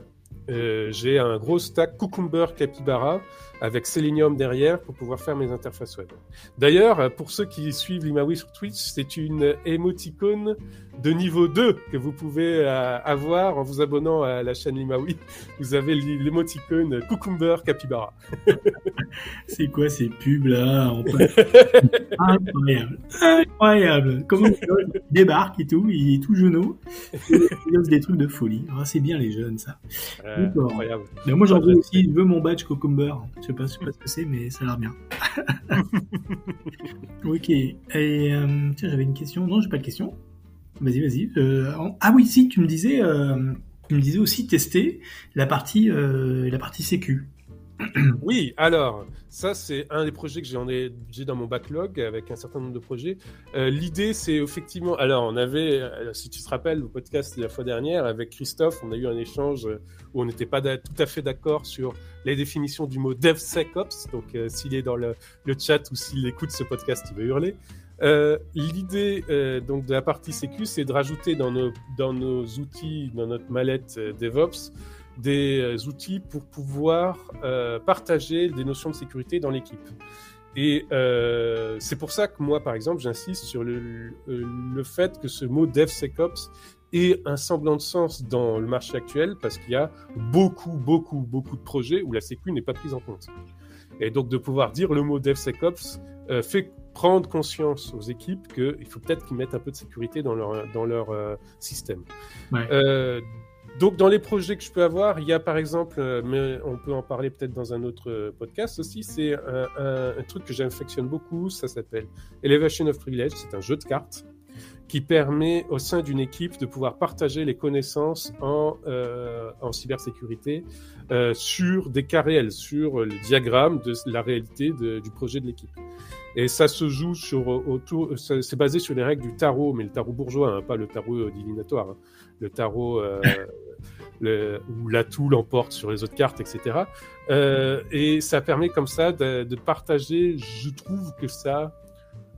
Euh, j'ai un gros stack Cucumber Capybara avec Selenium derrière pour pouvoir faire mes interfaces web. D'ailleurs, pour ceux qui suivent l'Imawi sur Twitch, c'est une émoticône de niveau 2 que vous pouvez euh, avoir en vous abonnant à la chaîne Limawi. Vous avez l'émoticône Cucumber Capybara. c'est quoi ces pubs là Incroyable. Incroyable. Comment il débarque et tout, il est tout genou. Il ose des trucs de folie. Ah, c'est bien les jeunes, ça. Euh, incroyable. Moi, j'en veux aussi. Je veux mon badge Cucumber. Je sais pas, je sais pas ce que c'est, mais ça a l'air bien. ok. Et euh, tiens, j'avais une question. Non, j'ai pas de question. Vas-y, vas-y. Euh, ah oui, si, tu me disais, euh, tu me disais aussi tester la partie, la partie sécu. Oui, alors, ça, c'est un des projets que j'ai dans mon backlog avec un certain nombre de projets. Euh, L'idée, c'est effectivement. Alors, on avait, euh, si tu te rappelles, le podcast la fois dernière, avec Christophe, on a eu un échange où on n'était pas tout à fait d'accord sur les définitions du mot DevSecOps. Donc, euh, s'il est dans le, chat ou s'il écoute ce podcast, il va hurler. L'idée donc de la partie sécu, c'est de rajouter dans nos, dans nos outils, dans notre mallette DevOps, des euh, outils pour pouvoir euh, partager des notions de sécurité dans l'équipe. Et euh, c'est pour ça que moi, par exemple, j'insiste sur le, le, le fait que ce mot DevSecOps ait un semblant de sens dans le marché actuel, parce qu'il y a beaucoup, beaucoup, beaucoup de projets où la sécu n'est pas prise en compte. Et donc de pouvoir dire le mot DevSecOps euh, fait prendre conscience aux équipes qu'il faut peut-être qu'ils mettent un peu de sécurité dans leur, dans leur euh, système. Ouais. Euh, donc dans les projets que je peux avoir, il y a par exemple, euh, mais on peut en parler peut-être dans un autre euh, podcast aussi, c'est un, truc que j'affectionne beaucoup, ça s'appelle Elevation of Privilege, c'est un jeu de cartes qui permet au sein d'une équipe de pouvoir partager les connaissances en, euh, en cybersécurité euh, sur des cas réels, sur le diagramme de la réalité du projet de l'équipe. Et ça se joue sur autour, c'est basé sur les règles du tarot, mais le tarot bourgeois, hein, pas le tarot divinatoire, hein. le tarot euh, le, où l'atout l'emporte sur les autres cartes, etc. Euh, et ça permet comme ça de, de partager. Je trouve que ça,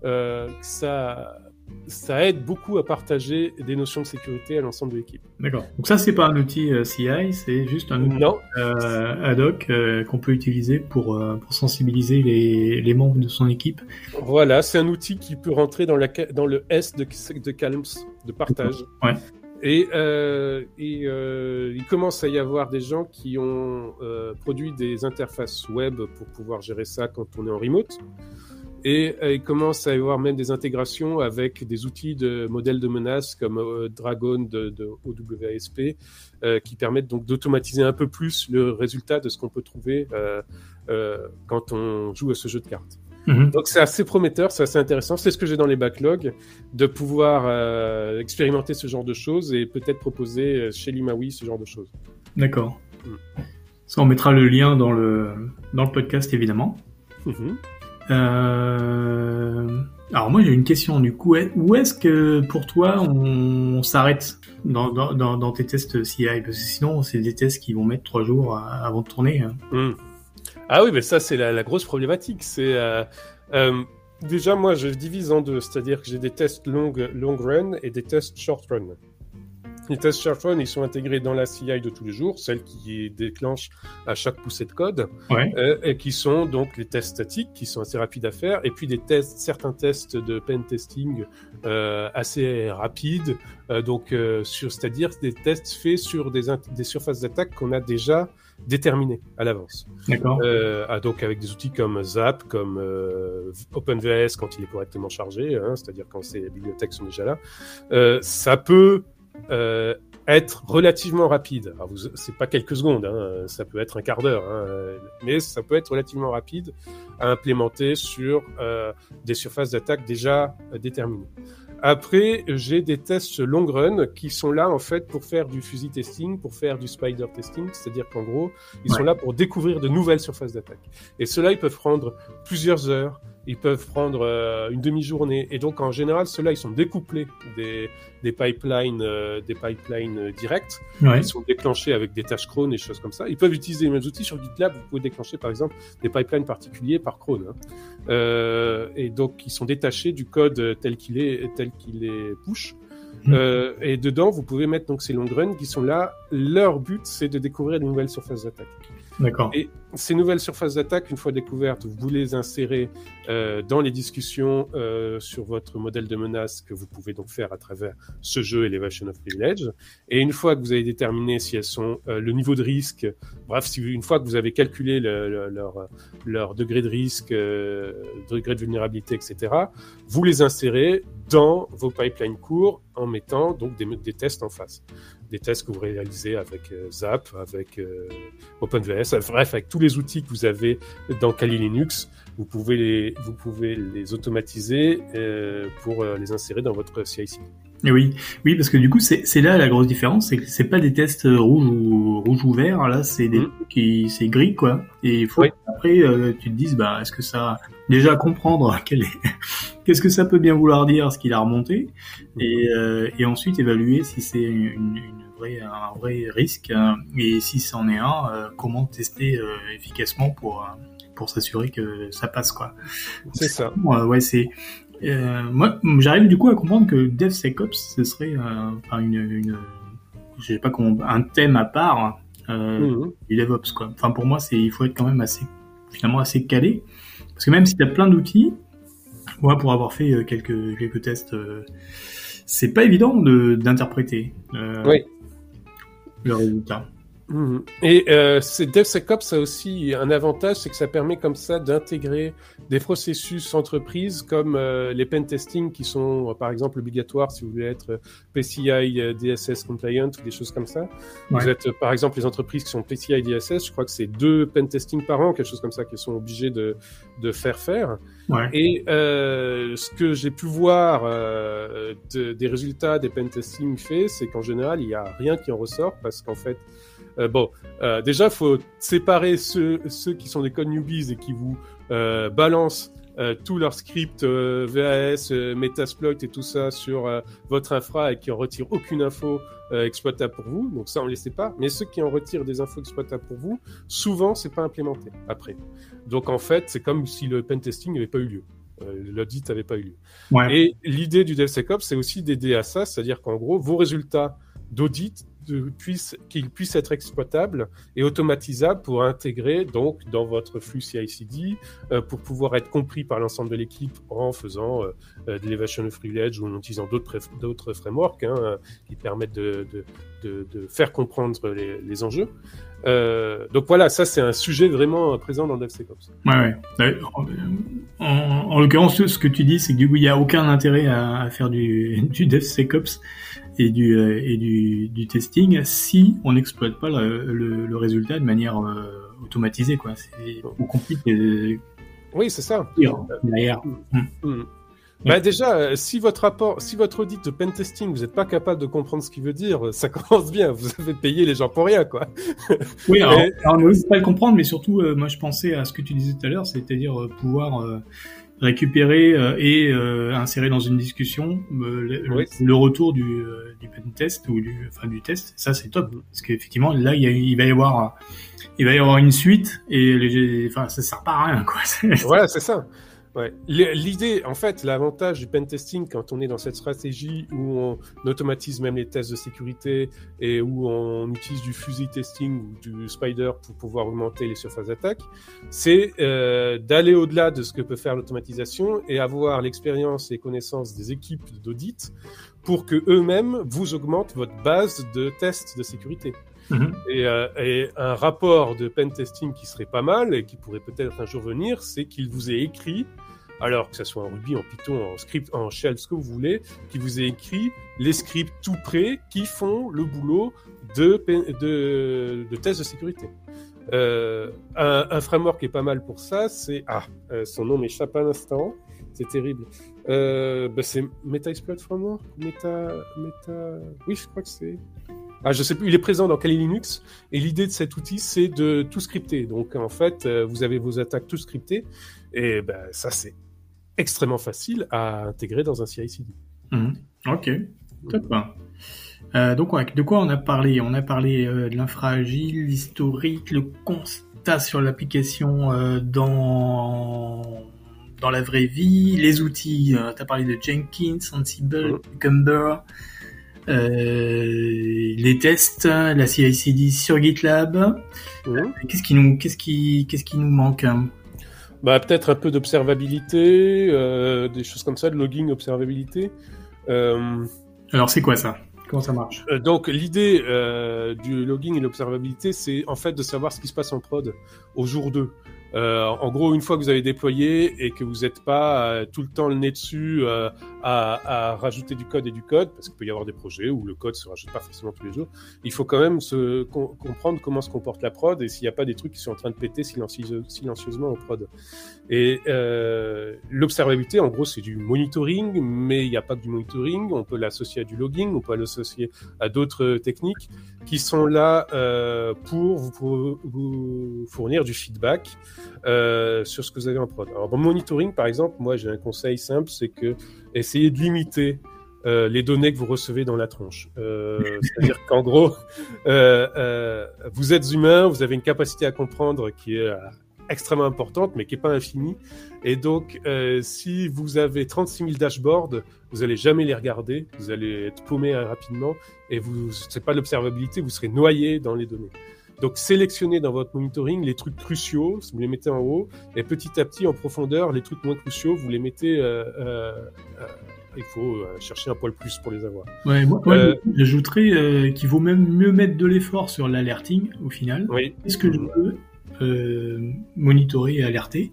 euh, que ça ça aide beaucoup à partager des notions de sécurité à l'ensemble de l'équipe. D'accord. Donc ça, c'est pas un outil euh, CI, c'est juste un outil Non, ad hoc qu'on peut utiliser pour, pour sensibiliser les, les membres de son équipe. voilà, c'est un outil qui peut rentrer dans, la, dans le S de, de Calms, de partage. Ouais. Et, euh, euh, il commence à y avoir des gens qui ont euh, produit des interfaces web pour pouvoir gérer ça quand on est en remote. Et il commence à y avoir même des intégrations avec des outils de modèles de menaces comme Dragon de, de OWASP qui permettent donc d'automatiser un peu plus le résultat de ce qu'on peut trouver quand on joue à ce jeu de cartes. Mhm. Donc c'est assez prometteur, c'est assez intéressant. C'est ce que j'ai dans les backlogs, de pouvoir euh, expérimenter ce genre de choses et peut-être proposer euh, chez Limawi ce genre de choses. D'accord. Mm. Ça, on mettra le lien dans le, dans le podcast, évidemment. Mhm. Euh... Alors moi j'ai une question du coup. Où est-ce que pour toi on, s'arrête dans, dans, dans, tes tests CI Parce que sinon c'est des tests qui vont mettre trois jours avant de tourner. hein. Ah oui, mais ça c'est la, la grosse problématique. C'est euh, euh, déjà moi je divise en deux, c'est-à-dire que j'ai des tests long long run et des tests short run. Les tests short run, ils sont intégrés dans la CI de tous les jours, celle qui déclenche à chaque poussée de code. Ouais. euh, et qui sont donc les tests statiques, qui sont assez rapides à faire, et puis des tests, certains tests de pen testing euh, assez rapides, euh, donc euh, sur, c'est-à-dire des tests faits sur des, des surfaces d'attaque qu'on a déjà déterminées à l'avance. D'accord. Euh, ah, donc avec des outils comme Zap, comme euh, OpenVS quand il est correctement chargé, hein, c'est-à-dire quand ces bibliothèques sont déjà là, euh, ça peut euh, être relativement rapide. Alors, vous, c'est pas quelques secondes, hein, ça peut être un quart d'heure, hein, mais ça peut être relativement rapide à implémenter sur euh, des surfaces d'attaque déjà déterminées. Après, j'ai des tests long run qui sont là en fait pour faire du fuzzy testing, pour faire du spider testing, c'est-à-dire qu'en gros, ils Ouais. sont là pour découvrir de nouvelles surfaces d'attaque. Et ceux-là, ils peuvent prendre plusieurs heures, ils peuvent prendre euh, une demi-journée. Et donc, en général, ceux-là, ils sont découplés des, des pipelines, euh, des pipelines euh, directs. Ouais. Ils sont déclenchés avec des tâches cron et choses comme ça. Ils peuvent utiliser les mêmes outils sur GitLab. Vous pouvez déclencher, par exemple, des pipelines particuliers par cron. hein. Euh, et donc, ils sont détachés du code tel qu'il est, tel qu'il est push. Mhm. Euh, et dedans, vous pouvez mettre donc ces long runs qui sont là. Leur but, c'est de découvrir de nouvelles surfaces d'attaque. D'accord. Et ces nouvelles surfaces d'attaque, une fois découvertes, vous les insérez euh, dans les discussions euh, sur votre modèle de menace que vous pouvez donc faire à travers ce jeu Elevation of Privilege. Et une fois que vous avez déterminé si elles sont euh, le niveau de risque, bref, si une fois que vous avez calculé le- le- leur, leur degré de risque, euh, degré de vulnérabilité, etc., vous les insérez dans vos pipelines courts en mettant donc des, des tests en face. Des tests que vous réalisez avec euh, Zap, avec euh, OpenVS, bref, avec tous les outils que vous avez dans Kali Linux, vous pouvez les, vous pouvez les automatiser euh, pour les insérer dans votre CI/CD. Et oui, oui, parce que du coup, c'est là la grosse différence, c'est que c'est pas des tests euh, rouge ou rouge ou vert, là, c'est des qui c'est gris quoi. Et il faut Oui. Après euh, tu te dises, bah, est-ce que ça déjà comprendre quel est qu'est-ce que ça peut bien vouloir dire, ce qu'il a remonté, et euh, et ensuite évaluer si c'est une, une vraie un vrai risque hein, et si c'en est un, euh, comment tester euh, efficacement pour euh, pour s'assurer que ça passe quoi. C'est ça. Ouais, c'est. Euh, moi, j'arrive du coup à comprendre que DevSecOps, ce serait euh, enfin une, une, je sais pas comment, un thème à part euh, Mhm. du DevOps quoi. Enfin pour moi, c'est il faut être quand même assez finalement assez calé parce que même si tu as plein d'outils, moi pour avoir fait euh, quelques quelques tests, euh, c'est pas évident de d'interpréter euh, Oui. le résultat. Mhm. Et euh, DevSecOps a aussi un avantage, c'est que ça permet comme ça d'intégrer des processus entreprises comme euh, les pen testing qui sont euh, par exemple obligatoires si vous voulez être euh, PCI euh, DSS compliant ou des choses comme ça. Ouais. Vous êtes par exemple les entreprises qui sont PCI DSS, je crois que c'est deux pen testing par an, quelque chose comme ça, qui sont obligés de, de faire faire. Ouais. Et euh, ce que j'ai pu voir euh, de- des résultats des pen testing faits, c'est qu'en général, il n'y a rien qui en ressort parce qu'en fait, euh, bon, euh, déjà, il faut séparer ceux, ceux qui sont des code newbies et qui vous euh, balancent euh, tout leur script euh, VAS, euh, Metasploit et tout ça sur euh, votre infra et qui en retirent aucune info euh, exploitable pour vous. Donc ça, on ne les pas. Mais ceux qui en retirent des infos exploitables pour vous, souvent, c'est pas implémenté après. Donc en fait, c'est comme si le pen testing n'avait pas eu lieu. Euh, L'audit n'avait pas eu lieu. Ouais. Et l'idée du DevSecOps, c'est aussi d'aider à ça, c'est-à-dire qu'en gros, vos résultats d'audit qu'ils puissent être exploitables et automatisables pour intégrer donc dans votre flux CI/CD euh, pour pouvoir être compris par l'ensemble de l'équipe en faisant euh, euh, de l'évasion of privilege ou en utilisant d'autres frameworks hein, qui permettent de, faire comprendre les, enjeux. Donc voilà, ça c'est un sujet vraiment présent dans DevSecOps. Ouais, ouais. En, en l'occurrence, ce que tu dis, c'est que du coup, il n'y a aucun intérêt à, faire du DevSecOps et du euh, et du, du testing si on n'exploite pas le, le, le résultat de manière euh, automatisée, quoi. C'est ou compliqué de Oui, c'est ça. derrière. Hmm. Bah déjà, euh, si votre rapport, si votre audit de pen testing, vous n'êtes pas capable de comprendre ce qu'il veut dire, ça commence bien. Vous avez payé les gens pour rien, quoi. Oui, alors, Et- alors, on n'ose pas le comprendre, mais surtout, euh, moi, je pensais à ce que tu disais tout à l'heure, c'est-à-dire euh, pouvoir euh, récupérer euh, et euh, insérer dans une discussion euh, le, le- Oui. le retour du, du pen test ou du, enfin, du test. Ça, c'est top, parce qu'effectivement, là, il, y a, il va y avoir, il va y avoir une suite et les, enfin, ça sert pas à rien, quoi. Voilà, c'est ça. Ouais. L'idée, en fait, l'avantage du pen testing quand on est dans cette stratégie où on automatise même les tests de sécurité et où on utilise du fuzzy testing ou du spider pour pouvoir augmenter les surfaces d'attaque, c'est euh, d'aller au-delà de ce que peut faire l'automatisation et avoir l'expérience et les connaissances des équipes d'audit pour que eux-mêmes vous augmentent votre base de tests de sécurité. Mhm. Et, euh, un rapport de pen testing qui serait pas mal et qui pourrait peut-être un jour venir, c'est qu'il vous ait écrit, alors que ce soit en Ruby, en Python, en script, en shell, ce que vous voulez, qu'il vous ait écrit les scripts tout prêts qui font le boulot de, de, de tests de sécurité. Euh, un, un framework qui est pas mal pour ça, c'est ah, euh, son nom m'échappe un instant, c'est terrible. Euh, bah, c'est MetaExploit Framework, Meta, Meta, oui, je crois que c'est. Ah, je sais plus, il est présent dans Kali Linux. Et l'idée de cet outil, c'est de tout scripter. Donc, en fait, euh, vous avez vos attaques tout scriptées. Et ben, ça, c'est extrêmement facile à intégrer dans un CI/CD. Mhm. Ok, top. Euh, donc, ouais, de quoi on a parlé? On a parlé euh, de l'infragile, l'historique, le constat sur l'application euh, dans dans la vraie vie, les outils. Tu as parlé de Jenkins, Ansible, Mhm. Cucumber, les tests, la CI/CD sur GitLab. Qu'est-ce qui nous, qu'est-ce qui, qu'est-ce qui nous manque hein? Bah, peut-être un peu d'observabilité, euh, des choses comme ça, de logging, observabilité. Euh, Alors, c'est quoi ça? Comment ça marche? Euh, donc l'idée euh, du logging et l'observabilité, c'est en fait de savoir ce qui se passe en prod au jour 2. Euh, en gros, une fois que vous avez déployé et que vous n'êtes pas euh, tout le temps le nez dessus euh, à, à, rajouter du code et du code, parce qu'il peut y avoir des projets où le code se rajoute pas forcément tous les jours, il faut quand même se comprendre comment se comporte la prod et s'il n'y a pas des trucs qui sont en train de péter silencieusement en prod. Et euh, l'observabilité, en gros, c'est du monitoring, mais il n'y a pas que du monitoring. On peut l'associer à du logging, on peut l'associer à d'autres techniques qui sont là euh, pour vous, pour vous fournir du feedback euh, sur ce que vous avez en prod. Alors, dans monitoring, par exemple, moi, j'ai un conseil simple, c'est que essayez de limiter euh, les données que vous recevez dans la tronche. Euh, C'est-à-dire qu'en gros, euh, vous êtes humain, vous avez une capacité à comprendre qui est extrêmement importante, mais qui n'est pas infinie. Et donc, si vous avez 36 000 dashboards, vous allez jamais les regarder, vous allez être paumé rapidement, et vous, c'est pas l'observabilité, vous serez noyé dans les données. Donc sélectionnez dans votre monitoring les trucs cruciaux, vous les mettez en haut, et petit à petit en profondeur, les trucs moins cruciaux, vous les mettez. Euh, euh, euh il faut euh, chercher un poil plus pour les avoir. Ouais, moi, euh, j'ajouterais qu'il vaut même mieux mettre de l'effort sur l'alerting au final. Oui. Est-ce que je peux monitorer et alerter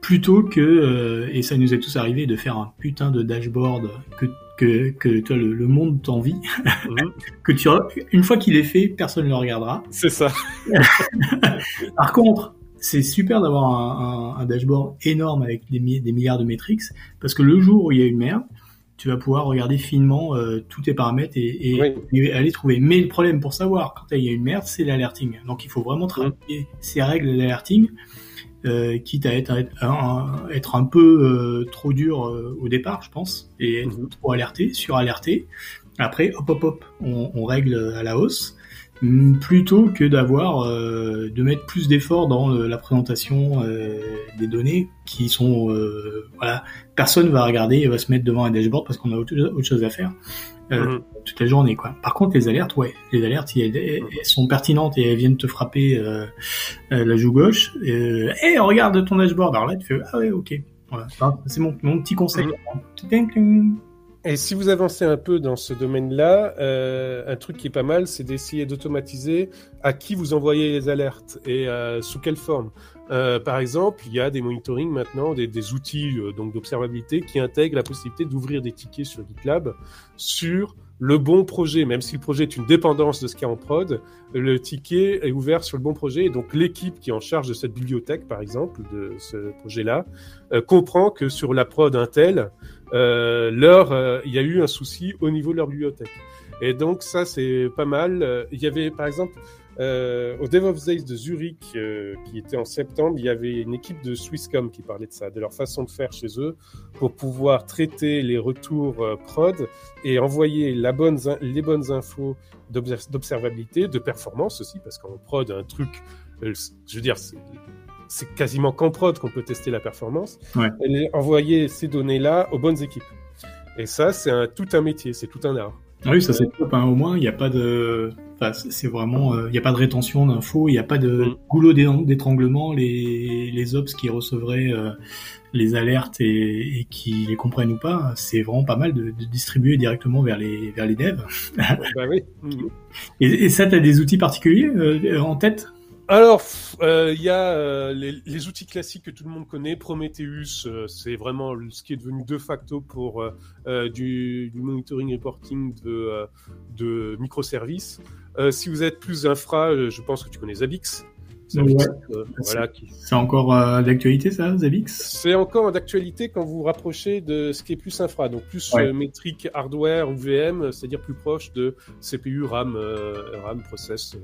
plutôt que, et ça nous est tous arrivé, de faire un putain de dashboard que que, que toi, le, le monde t'envie, mhm. que tu une fois qu'il est fait, personne ne le regardera. C'est ça. Par contre, c'est super d'avoir un, un, un, dashboard énorme avec des, des, milliards de métriques, parce que le jour où il y a une merde, tu vas pouvoir regarder finement euh, tous tes paramètres et, et, et, aller trouver. Mais le problème pour savoir quand il y a une merde, c'est l'alerting. Donc il faut vraiment travailler ces règles d'alerting euh, quitte à être, un, être un peu euh, trop dur euh, au départ, je pense, et être mhm. trop alerté, suralerté. Après, hop, hop, hop, on, on règle à la hausse plutôt que d'avoir euh, de mettre plus d'efforts dans la présentation euh, des données qui sont euh, voilà personne va regarder et va se mettre devant un dashboard parce qu'on a autre, chose à faire mhm. toute la journée quoi. Par contre les alertes ouais les alertes elles, sont pertinentes et elles viennent te frapper la joue gauche. Et hey, regarde ton dashboard. Alors là tu fais ah ouais ok. Voilà c'est mon, mon petit conseil. Mhm. Et si vous avancez un peu dans ce domaine-là, euh, un truc qui est pas mal, c'est d'essayer d'automatiser à qui vous envoyez les alertes et euh, sous quelle forme. Euh, par exemple, il y a des monitoring maintenant, des, des outils euh, donc d'observabilité qui intègrent la possibilité d'ouvrir des tickets sur GitLab sur le bon projet, même si le projet est une dépendance de ce qu'il y a en prod, le ticket est ouvert sur le bon projet. Et donc l'équipe qui est en charge de cette bibliothèque, par exemple, de ce projet-là, euh, comprend que sur la prod Intel, euh, leur, euh, il y a eu un souci au niveau de leur bibliothèque. Et donc ça, c'est pas mal. Il y avait, par exemple, euh, au DevOps Days de Zurich, euh, qui était en septembre, il y avait une équipe de Swisscom qui parlait de ça, de leur façon de faire chez eux pour pouvoir traiter les retours euh, prod et envoyer la bonne, les bonnes infos d'observabilité, de performance aussi, parce qu'en prod, un truc, je veux dire, c'est quasiment qu'en prod qu'on peut tester la performance, ouais. et envoyer ces données-là aux bonnes équipes. Et ça, c'est un, tout un métier, c'est tout un art. Ah oui, ça c'est top. Hein. Au moins, il n'y a pas de, enfin, c'est vraiment, il n'y a pas de rétention d'infos, il n'y a pas de mm. goulot d'étranglement. Les les ops qui recevraient euh, les alertes et, et, qui les comprennent ou pas, c'est vraiment pas mal de, de, distribuer directement vers les vers les devs. bah oui. et, et, ça, t'as des outils particuliers euh, en tête? Alors, il euh, y a euh, les, les, outils classiques que tout le monde connaît. Prometheus, euh, c'est vraiment ce qui est devenu de facto pour euh, du, du, monitoring reporting de, de microservices. Si vous êtes plus infra, je pense que tu connais Zabbix. Ouais. voilà, qui... C'est encore d'actualité ça, Zabbix C'est encore d'actualité quand vous vous rapprochez de ce qui est plus infra, donc plus ouais. métrique hardware ou VM, c'est-à-dire plus proche de CPU, RAM, RAM, process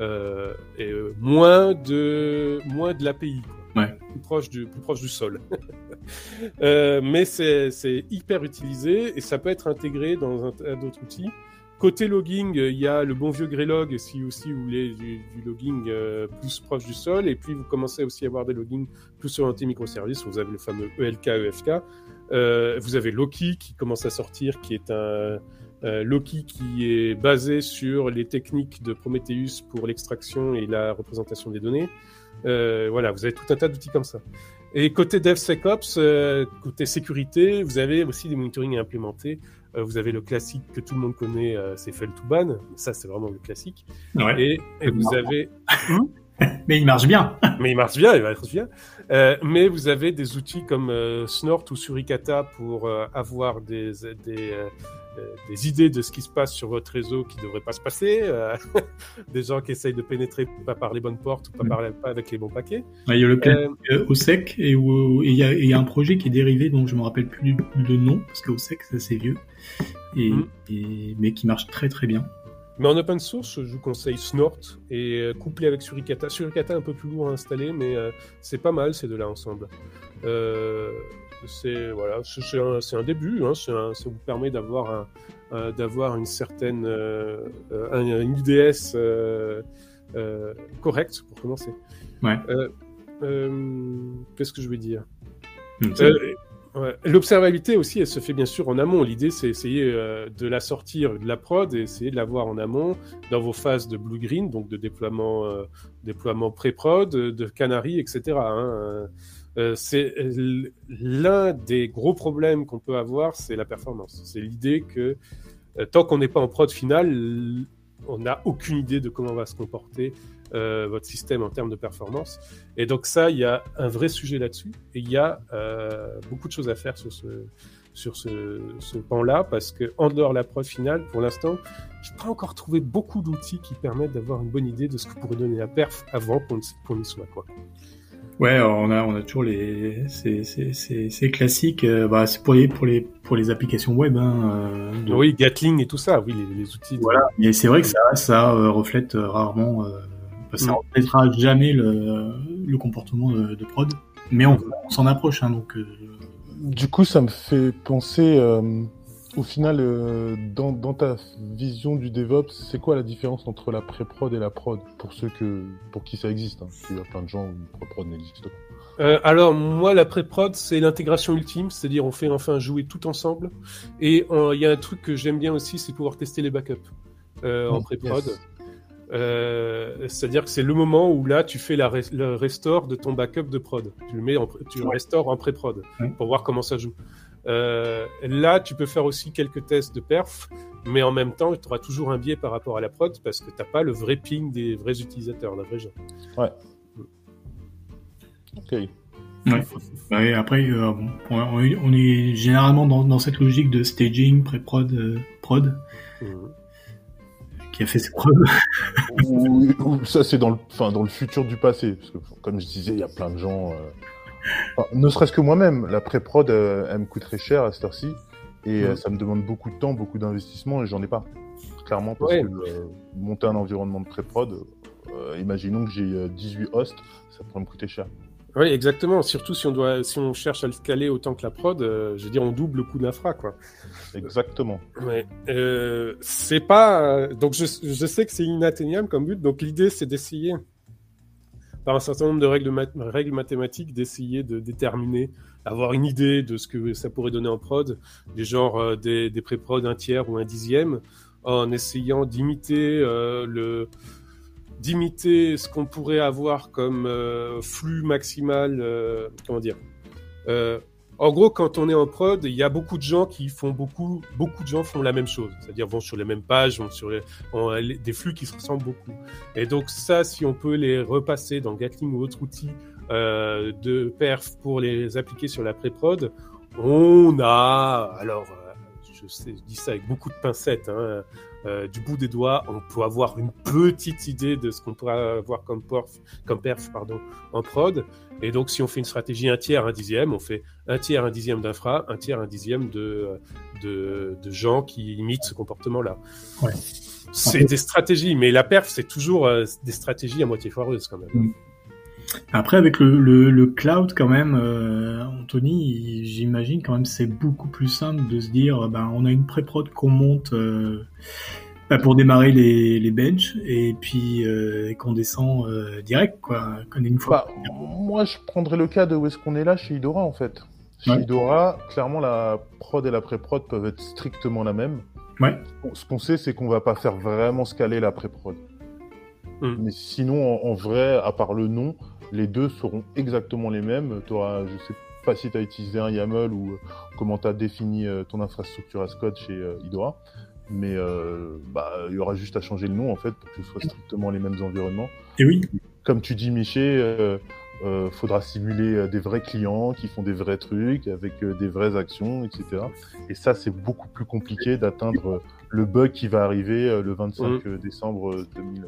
euh, et euh, moins de moins de l'API, ouais. plus proche du plus proche du sol. euh, mais c'est c'est hyper utilisé et ça peut être intégré dans un tas d'autres outils. Côté logging, il y a le bon vieux Greylog, si aussi vous voulez du, logging euh, plus proche du sol, et puis vous commencez aussi à avoir des loggings plus orientés microservices. Vous avez le fameux ELK, EFK. Euh, vous avez Loki qui commence à sortir, qui est un, euh, Loki qui est basé sur les techniques de Prometheus pour l'extraction et la représentation des données. Euh, voilà, vous avez tout un tas d'outils comme ça. Et côté DevSecOps, euh, côté sécurité, vous avez aussi des monitoring à implémenter. Euh, vous avez le classique que tout le monde connaît, euh, c'est Fail to Ban. Ça, c'est vraiment le classique. Ouais. Et, et vous avez... mais il marche bien. mais il marche bien, il va être bien. Euh, mais vous avez des outils comme euh, Snort ou Suricata pour euh, avoir des, des, des, idées de ce qui se passe sur votre réseau qui ne devrait pas se passer. des gens qui essayent de pénétrer pas par les bonnes portes ou pas, par, pas avec les bons paquets. Il y a le OSEC et il y, a, y a un projet qui est dérivé dont je me rappelle plus le nom parce que OSEC c'est assez vieux. Et, mm. et, mais qui marche très très bien. Mais en open source, je vous conseille Snort et euh, couplé avec Suricata. Suricata un peu plus lourd à installer, mais euh, c'est pas mal ces deux-là ensemble. Euh, c'est voilà, c'est un, un, début. Hein, un, ça vous permet d'avoir un, d'avoir une certaine une IDS correcte pour commencer. Ouais. Qu'est-ce que je vais dire? L'observabilité aussi, elle se fait bien sûr en amont. L'idée, c'est essayer euh, de la sortir de la prod et essayer de la voir en amont dans vos phases de blue-green, donc de déploiement, euh, déploiement pré-prod, de canary, etc. Hein. Euh, c'est l'un des gros problèmes qu'on peut avoir, c'est la performance. C'est l'idée que tant qu'on n'est pas en prod final, on n'a aucune idée de comment va se comporter euh, votre système en termes de performance. Et donc ça, il y a un vrai sujet là-dessus. Et il y a euh, beaucoup de choses à faire sur ce, sur ce, ce pan-là, parce que en dehors de la prod finale, pour l'instant, je n'ai pas encore trouvé beaucoup d'outils qui permettent d'avoir une bonne idée de ce que pourrait donner la perf avant qu'on y soit. Quoi. Ouais, on a on a toujours les c'est classique. Euh, bah c'est pour les pour les pour les applications web. Hein, Oui, Gatling et tout ça. Oui, les, les outils. Voilà. Mais c'est vrai que ça ça reflète rarement ça ne mm. reflètera jamais le, le comportement de, de, prod, mais on, on s'en approche. Hein, donc, euh... Du coup, ça me fait penser, euh, au final, euh, dans, dans, ta vision du DevOps, c'est quoi la différence entre la pré-prod et la prod pour ceux que, pour qui ça existe hein, Il y a plein de gens où la pré-prod n'existe pas. Euh, alors moi la pré-prod c'est l'intégration ultime, c'est-à-dire on fait enfin jouer tout ensemble et il y a un truc que j'aime bien aussi c'est pouvoir tester les backups euh, en pré-prod. Euh, c'est-à-dire que c'est le moment où là tu fais la le restore de ton backup de prod. Tu le mets, en, tu le restores en pré-prod pour voir comment ça joue. Euh, là, tu peux faire aussi quelques tests de perf, mais en même temps, tu auras toujours un biais par rapport à la prod parce que tu n'as pas le vrai ping des vrais utilisateurs, la vraie gens. Ouais. Ok. Ouais. après, euh, on, est généralement dans, dans, cette logique de staging, pré-prod, euh, prod. Mhm qui a fait ses preuves. ça, c'est dans le, enfin, dans le futur du passé. Parce que, comme je disais, il y a plein de gens. Euh... ne serait-ce que moi-même, la pré-prod, euh, elle me coûte très cher à cette heure-ci. Et euh, mm. ça me demande beaucoup de temps, beaucoup d'investissement, et j'en ai pas. Clairement, parce que euh, monter un environnement de pré-prod, imaginons que j'ai 18 hosts, ça pourrait me coûter cher. Oui, exactement. Surtout si on doit, si on cherche à le scaler autant que la prod, je veux dire, on double le coût d'infra, quoi. Exactement. Ouais. Euh, c'est pas. Donc je, je sais que c'est inatteignable comme but. Donc l'idée c'est d'essayer, par un certain nombre de règles, règles mathématiques, d'essayer de déterminer, avoir une idée de ce que ça pourrait donner en prod, du genre euh, des, des pré-prod un tiers ou un dixième, en essayant d'imiter euh, le d'imiter ce qu'on pourrait avoir comme euh, flux maximal, euh, comment dire, euh, en gros, quand on est en prod, il y a beaucoup de gens qui font beaucoup, beaucoup de gens font la même chose, c'est-à-dire vont sur les mêmes pages, vont sur les, des flux qui se ressemblent beaucoup. Et donc ça, si on peut les repasser dans Gatling ou autre outil euh, de perf pour les appliquer sur la pré-prod, on a, alors, euh, je, sais, je dis ça avec beaucoup de pincettes, hein, euh, du bout des doigts, on peut avoir une petite idée de ce qu'on pourra avoir comme perf, comme perf pardon, en prod. Et donc, si on fait une stratégie un tiers, un dixième, on fait un tiers, un dixième d'infra, un tiers, un dixième de, de, de gens qui imitent ce comportement-là. Ouais. C'est des stratégies, mais la perf, c'est toujours euh, des stratégies à moitié foireuses quand même. Mm. Après, avec le, le, le, cloud, quand même, euh, Anthony, j'imagine quand même c'est beaucoup plus simple de se dire, ben, on a une pré-prod qu'on monte euh, bah, pour démarrer les, les benches et puis euh, qu'on descend euh, direct, quoi, qu'on une fois. Bah, moi, je prendrais le cas de où est-ce qu'on est là chez Idora, en fait. Chez ouais. Idora, clairement, la prod et la pré-prod peuvent être strictement la même. Ouais. Ce qu'on sait, c'est qu'on va pas faire vraiment scaler la pré-prod. Mm. Mais sinon, en, en, vrai, à part le nom, les deux seront exactement les mêmes. Tu auras, je sais pas si tu as utilisé un YAML ou euh, comment tu as défini euh, ton infrastructure as code chez euh, Idora, mais bah, il y aura juste à changer le nom en fait pour que ce soit strictement les mêmes environnements. Et oui. Comme tu dis, Miché, euh, euh, faudra simuler des vrais clients qui font des vrais trucs avec des vraies actions, etc. Et ça, c'est beaucoup plus compliqué d'atteindre le bug qui va arriver le 25 mmh. décembre 2000.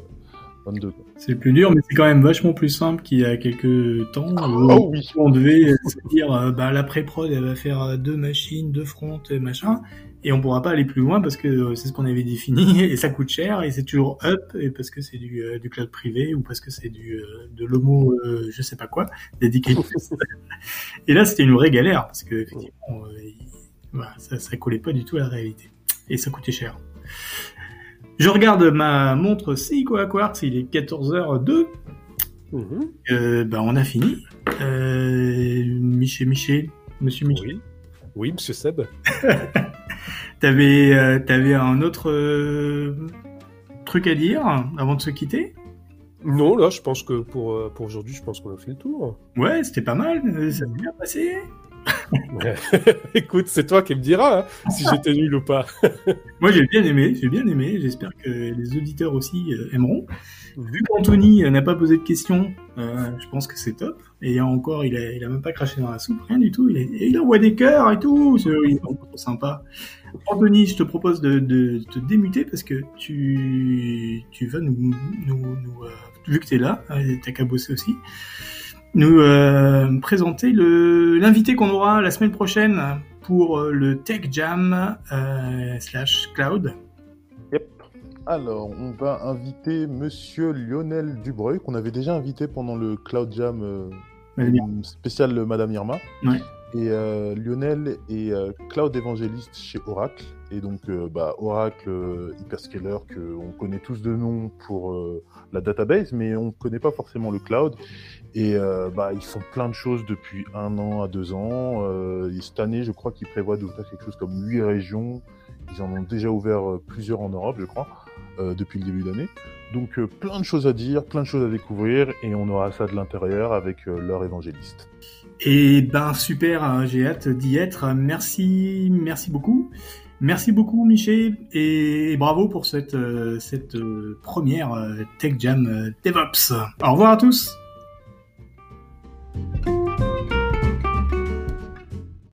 22. C'est plus dur, mais c'est quand même vachement plus simple qu'il y a quelques temps. Ah, où. Oh on devait euh, se dire, euh, bah, la pré-prod, elle va faire euh, deux machines, deux fronts, machin. Et on pourra pas aller plus loin parce que c'est ce qu'on avait défini et ça coûte cher et c'est toujours up et parce que c'est du, du, cloud privé ou parce que c'est du, de l'homo, euh, je sais pas quoi, dédié. et là, c'était une vraie galère parce que, effectivement, euh, bah, ça, ça collait pas du tout à la réalité. Et ça coûtait cher. Je regarde ma montre Seiko Quartz, il est 14h02. Mhm. Euh, bah, on a fini. Euh, Miché, Miché, Monsieur Miché, Oui. Oui, monsieur Seb. t'avais, euh, t'avais un autre truc à dire avant de se quitter? Non, là, je pense que pour, pour aujourd'hui, je pense qu'on a fait le tour. Ouais, c'était pas mal. Ça s'est bien passé. Écoute, c'est toi qui me diras hein, si j'étais nul ou pas. Moi, j'ai bien aimé. J'ai bien aimé. J'espère que les auditeurs aussi euh, aimeront. Vu qu'Anthony euh, n'a pas posé de questions, euh, je pense que c'est top. Et encore, il a, il a même pas craché dans la soupe, rien du tout. Il, est- il envoie des cœurs et tout. C'est trop sympa. Anthony, je te propose de, de te démuter parce que tu, tu vas nous, nous, nous, vu que t'es là, euh, t'as qu'à bosser aussi, nous euh, présenter l'invité qu'on aura la semaine prochaine pour euh, le Tech Jam euh, slash Cloud. Yep. Alors, on va inviter Monsieur Lionel Dubreuil, qu'on avait déjà invité pendant le Cloud Jam euh, Madame spécial Madame Irma. Ouais. Et Lionel est cloud évangéliste chez Oracle. Et donc, euh, bah, Oracle euh, Hyperscaler, qu'on connaît tous de nom pour euh, la database, mais on ne connaît pas forcément le cloud. Et euh, bah, ils font plein de choses depuis un an à deux ans. Et cette année, je crois qu'ils prévoient d'ouvrir quelque chose comme huit régions. Ils en ont déjà ouvert plusieurs en Europe, je crois, depuis le début d'année. Donc, plein de choses à dire, plein de choses à découvrir, et on aura ça de l'intérieur avec leur évangéliste. Et ben super, hein, j'ai hâte d'y être. Merci, merci beaucoup. Merci beaucoup, Miché, et bravo pour cette, euh, cette euh, première euh, Tech Jam DevOps. Au revoir à tous.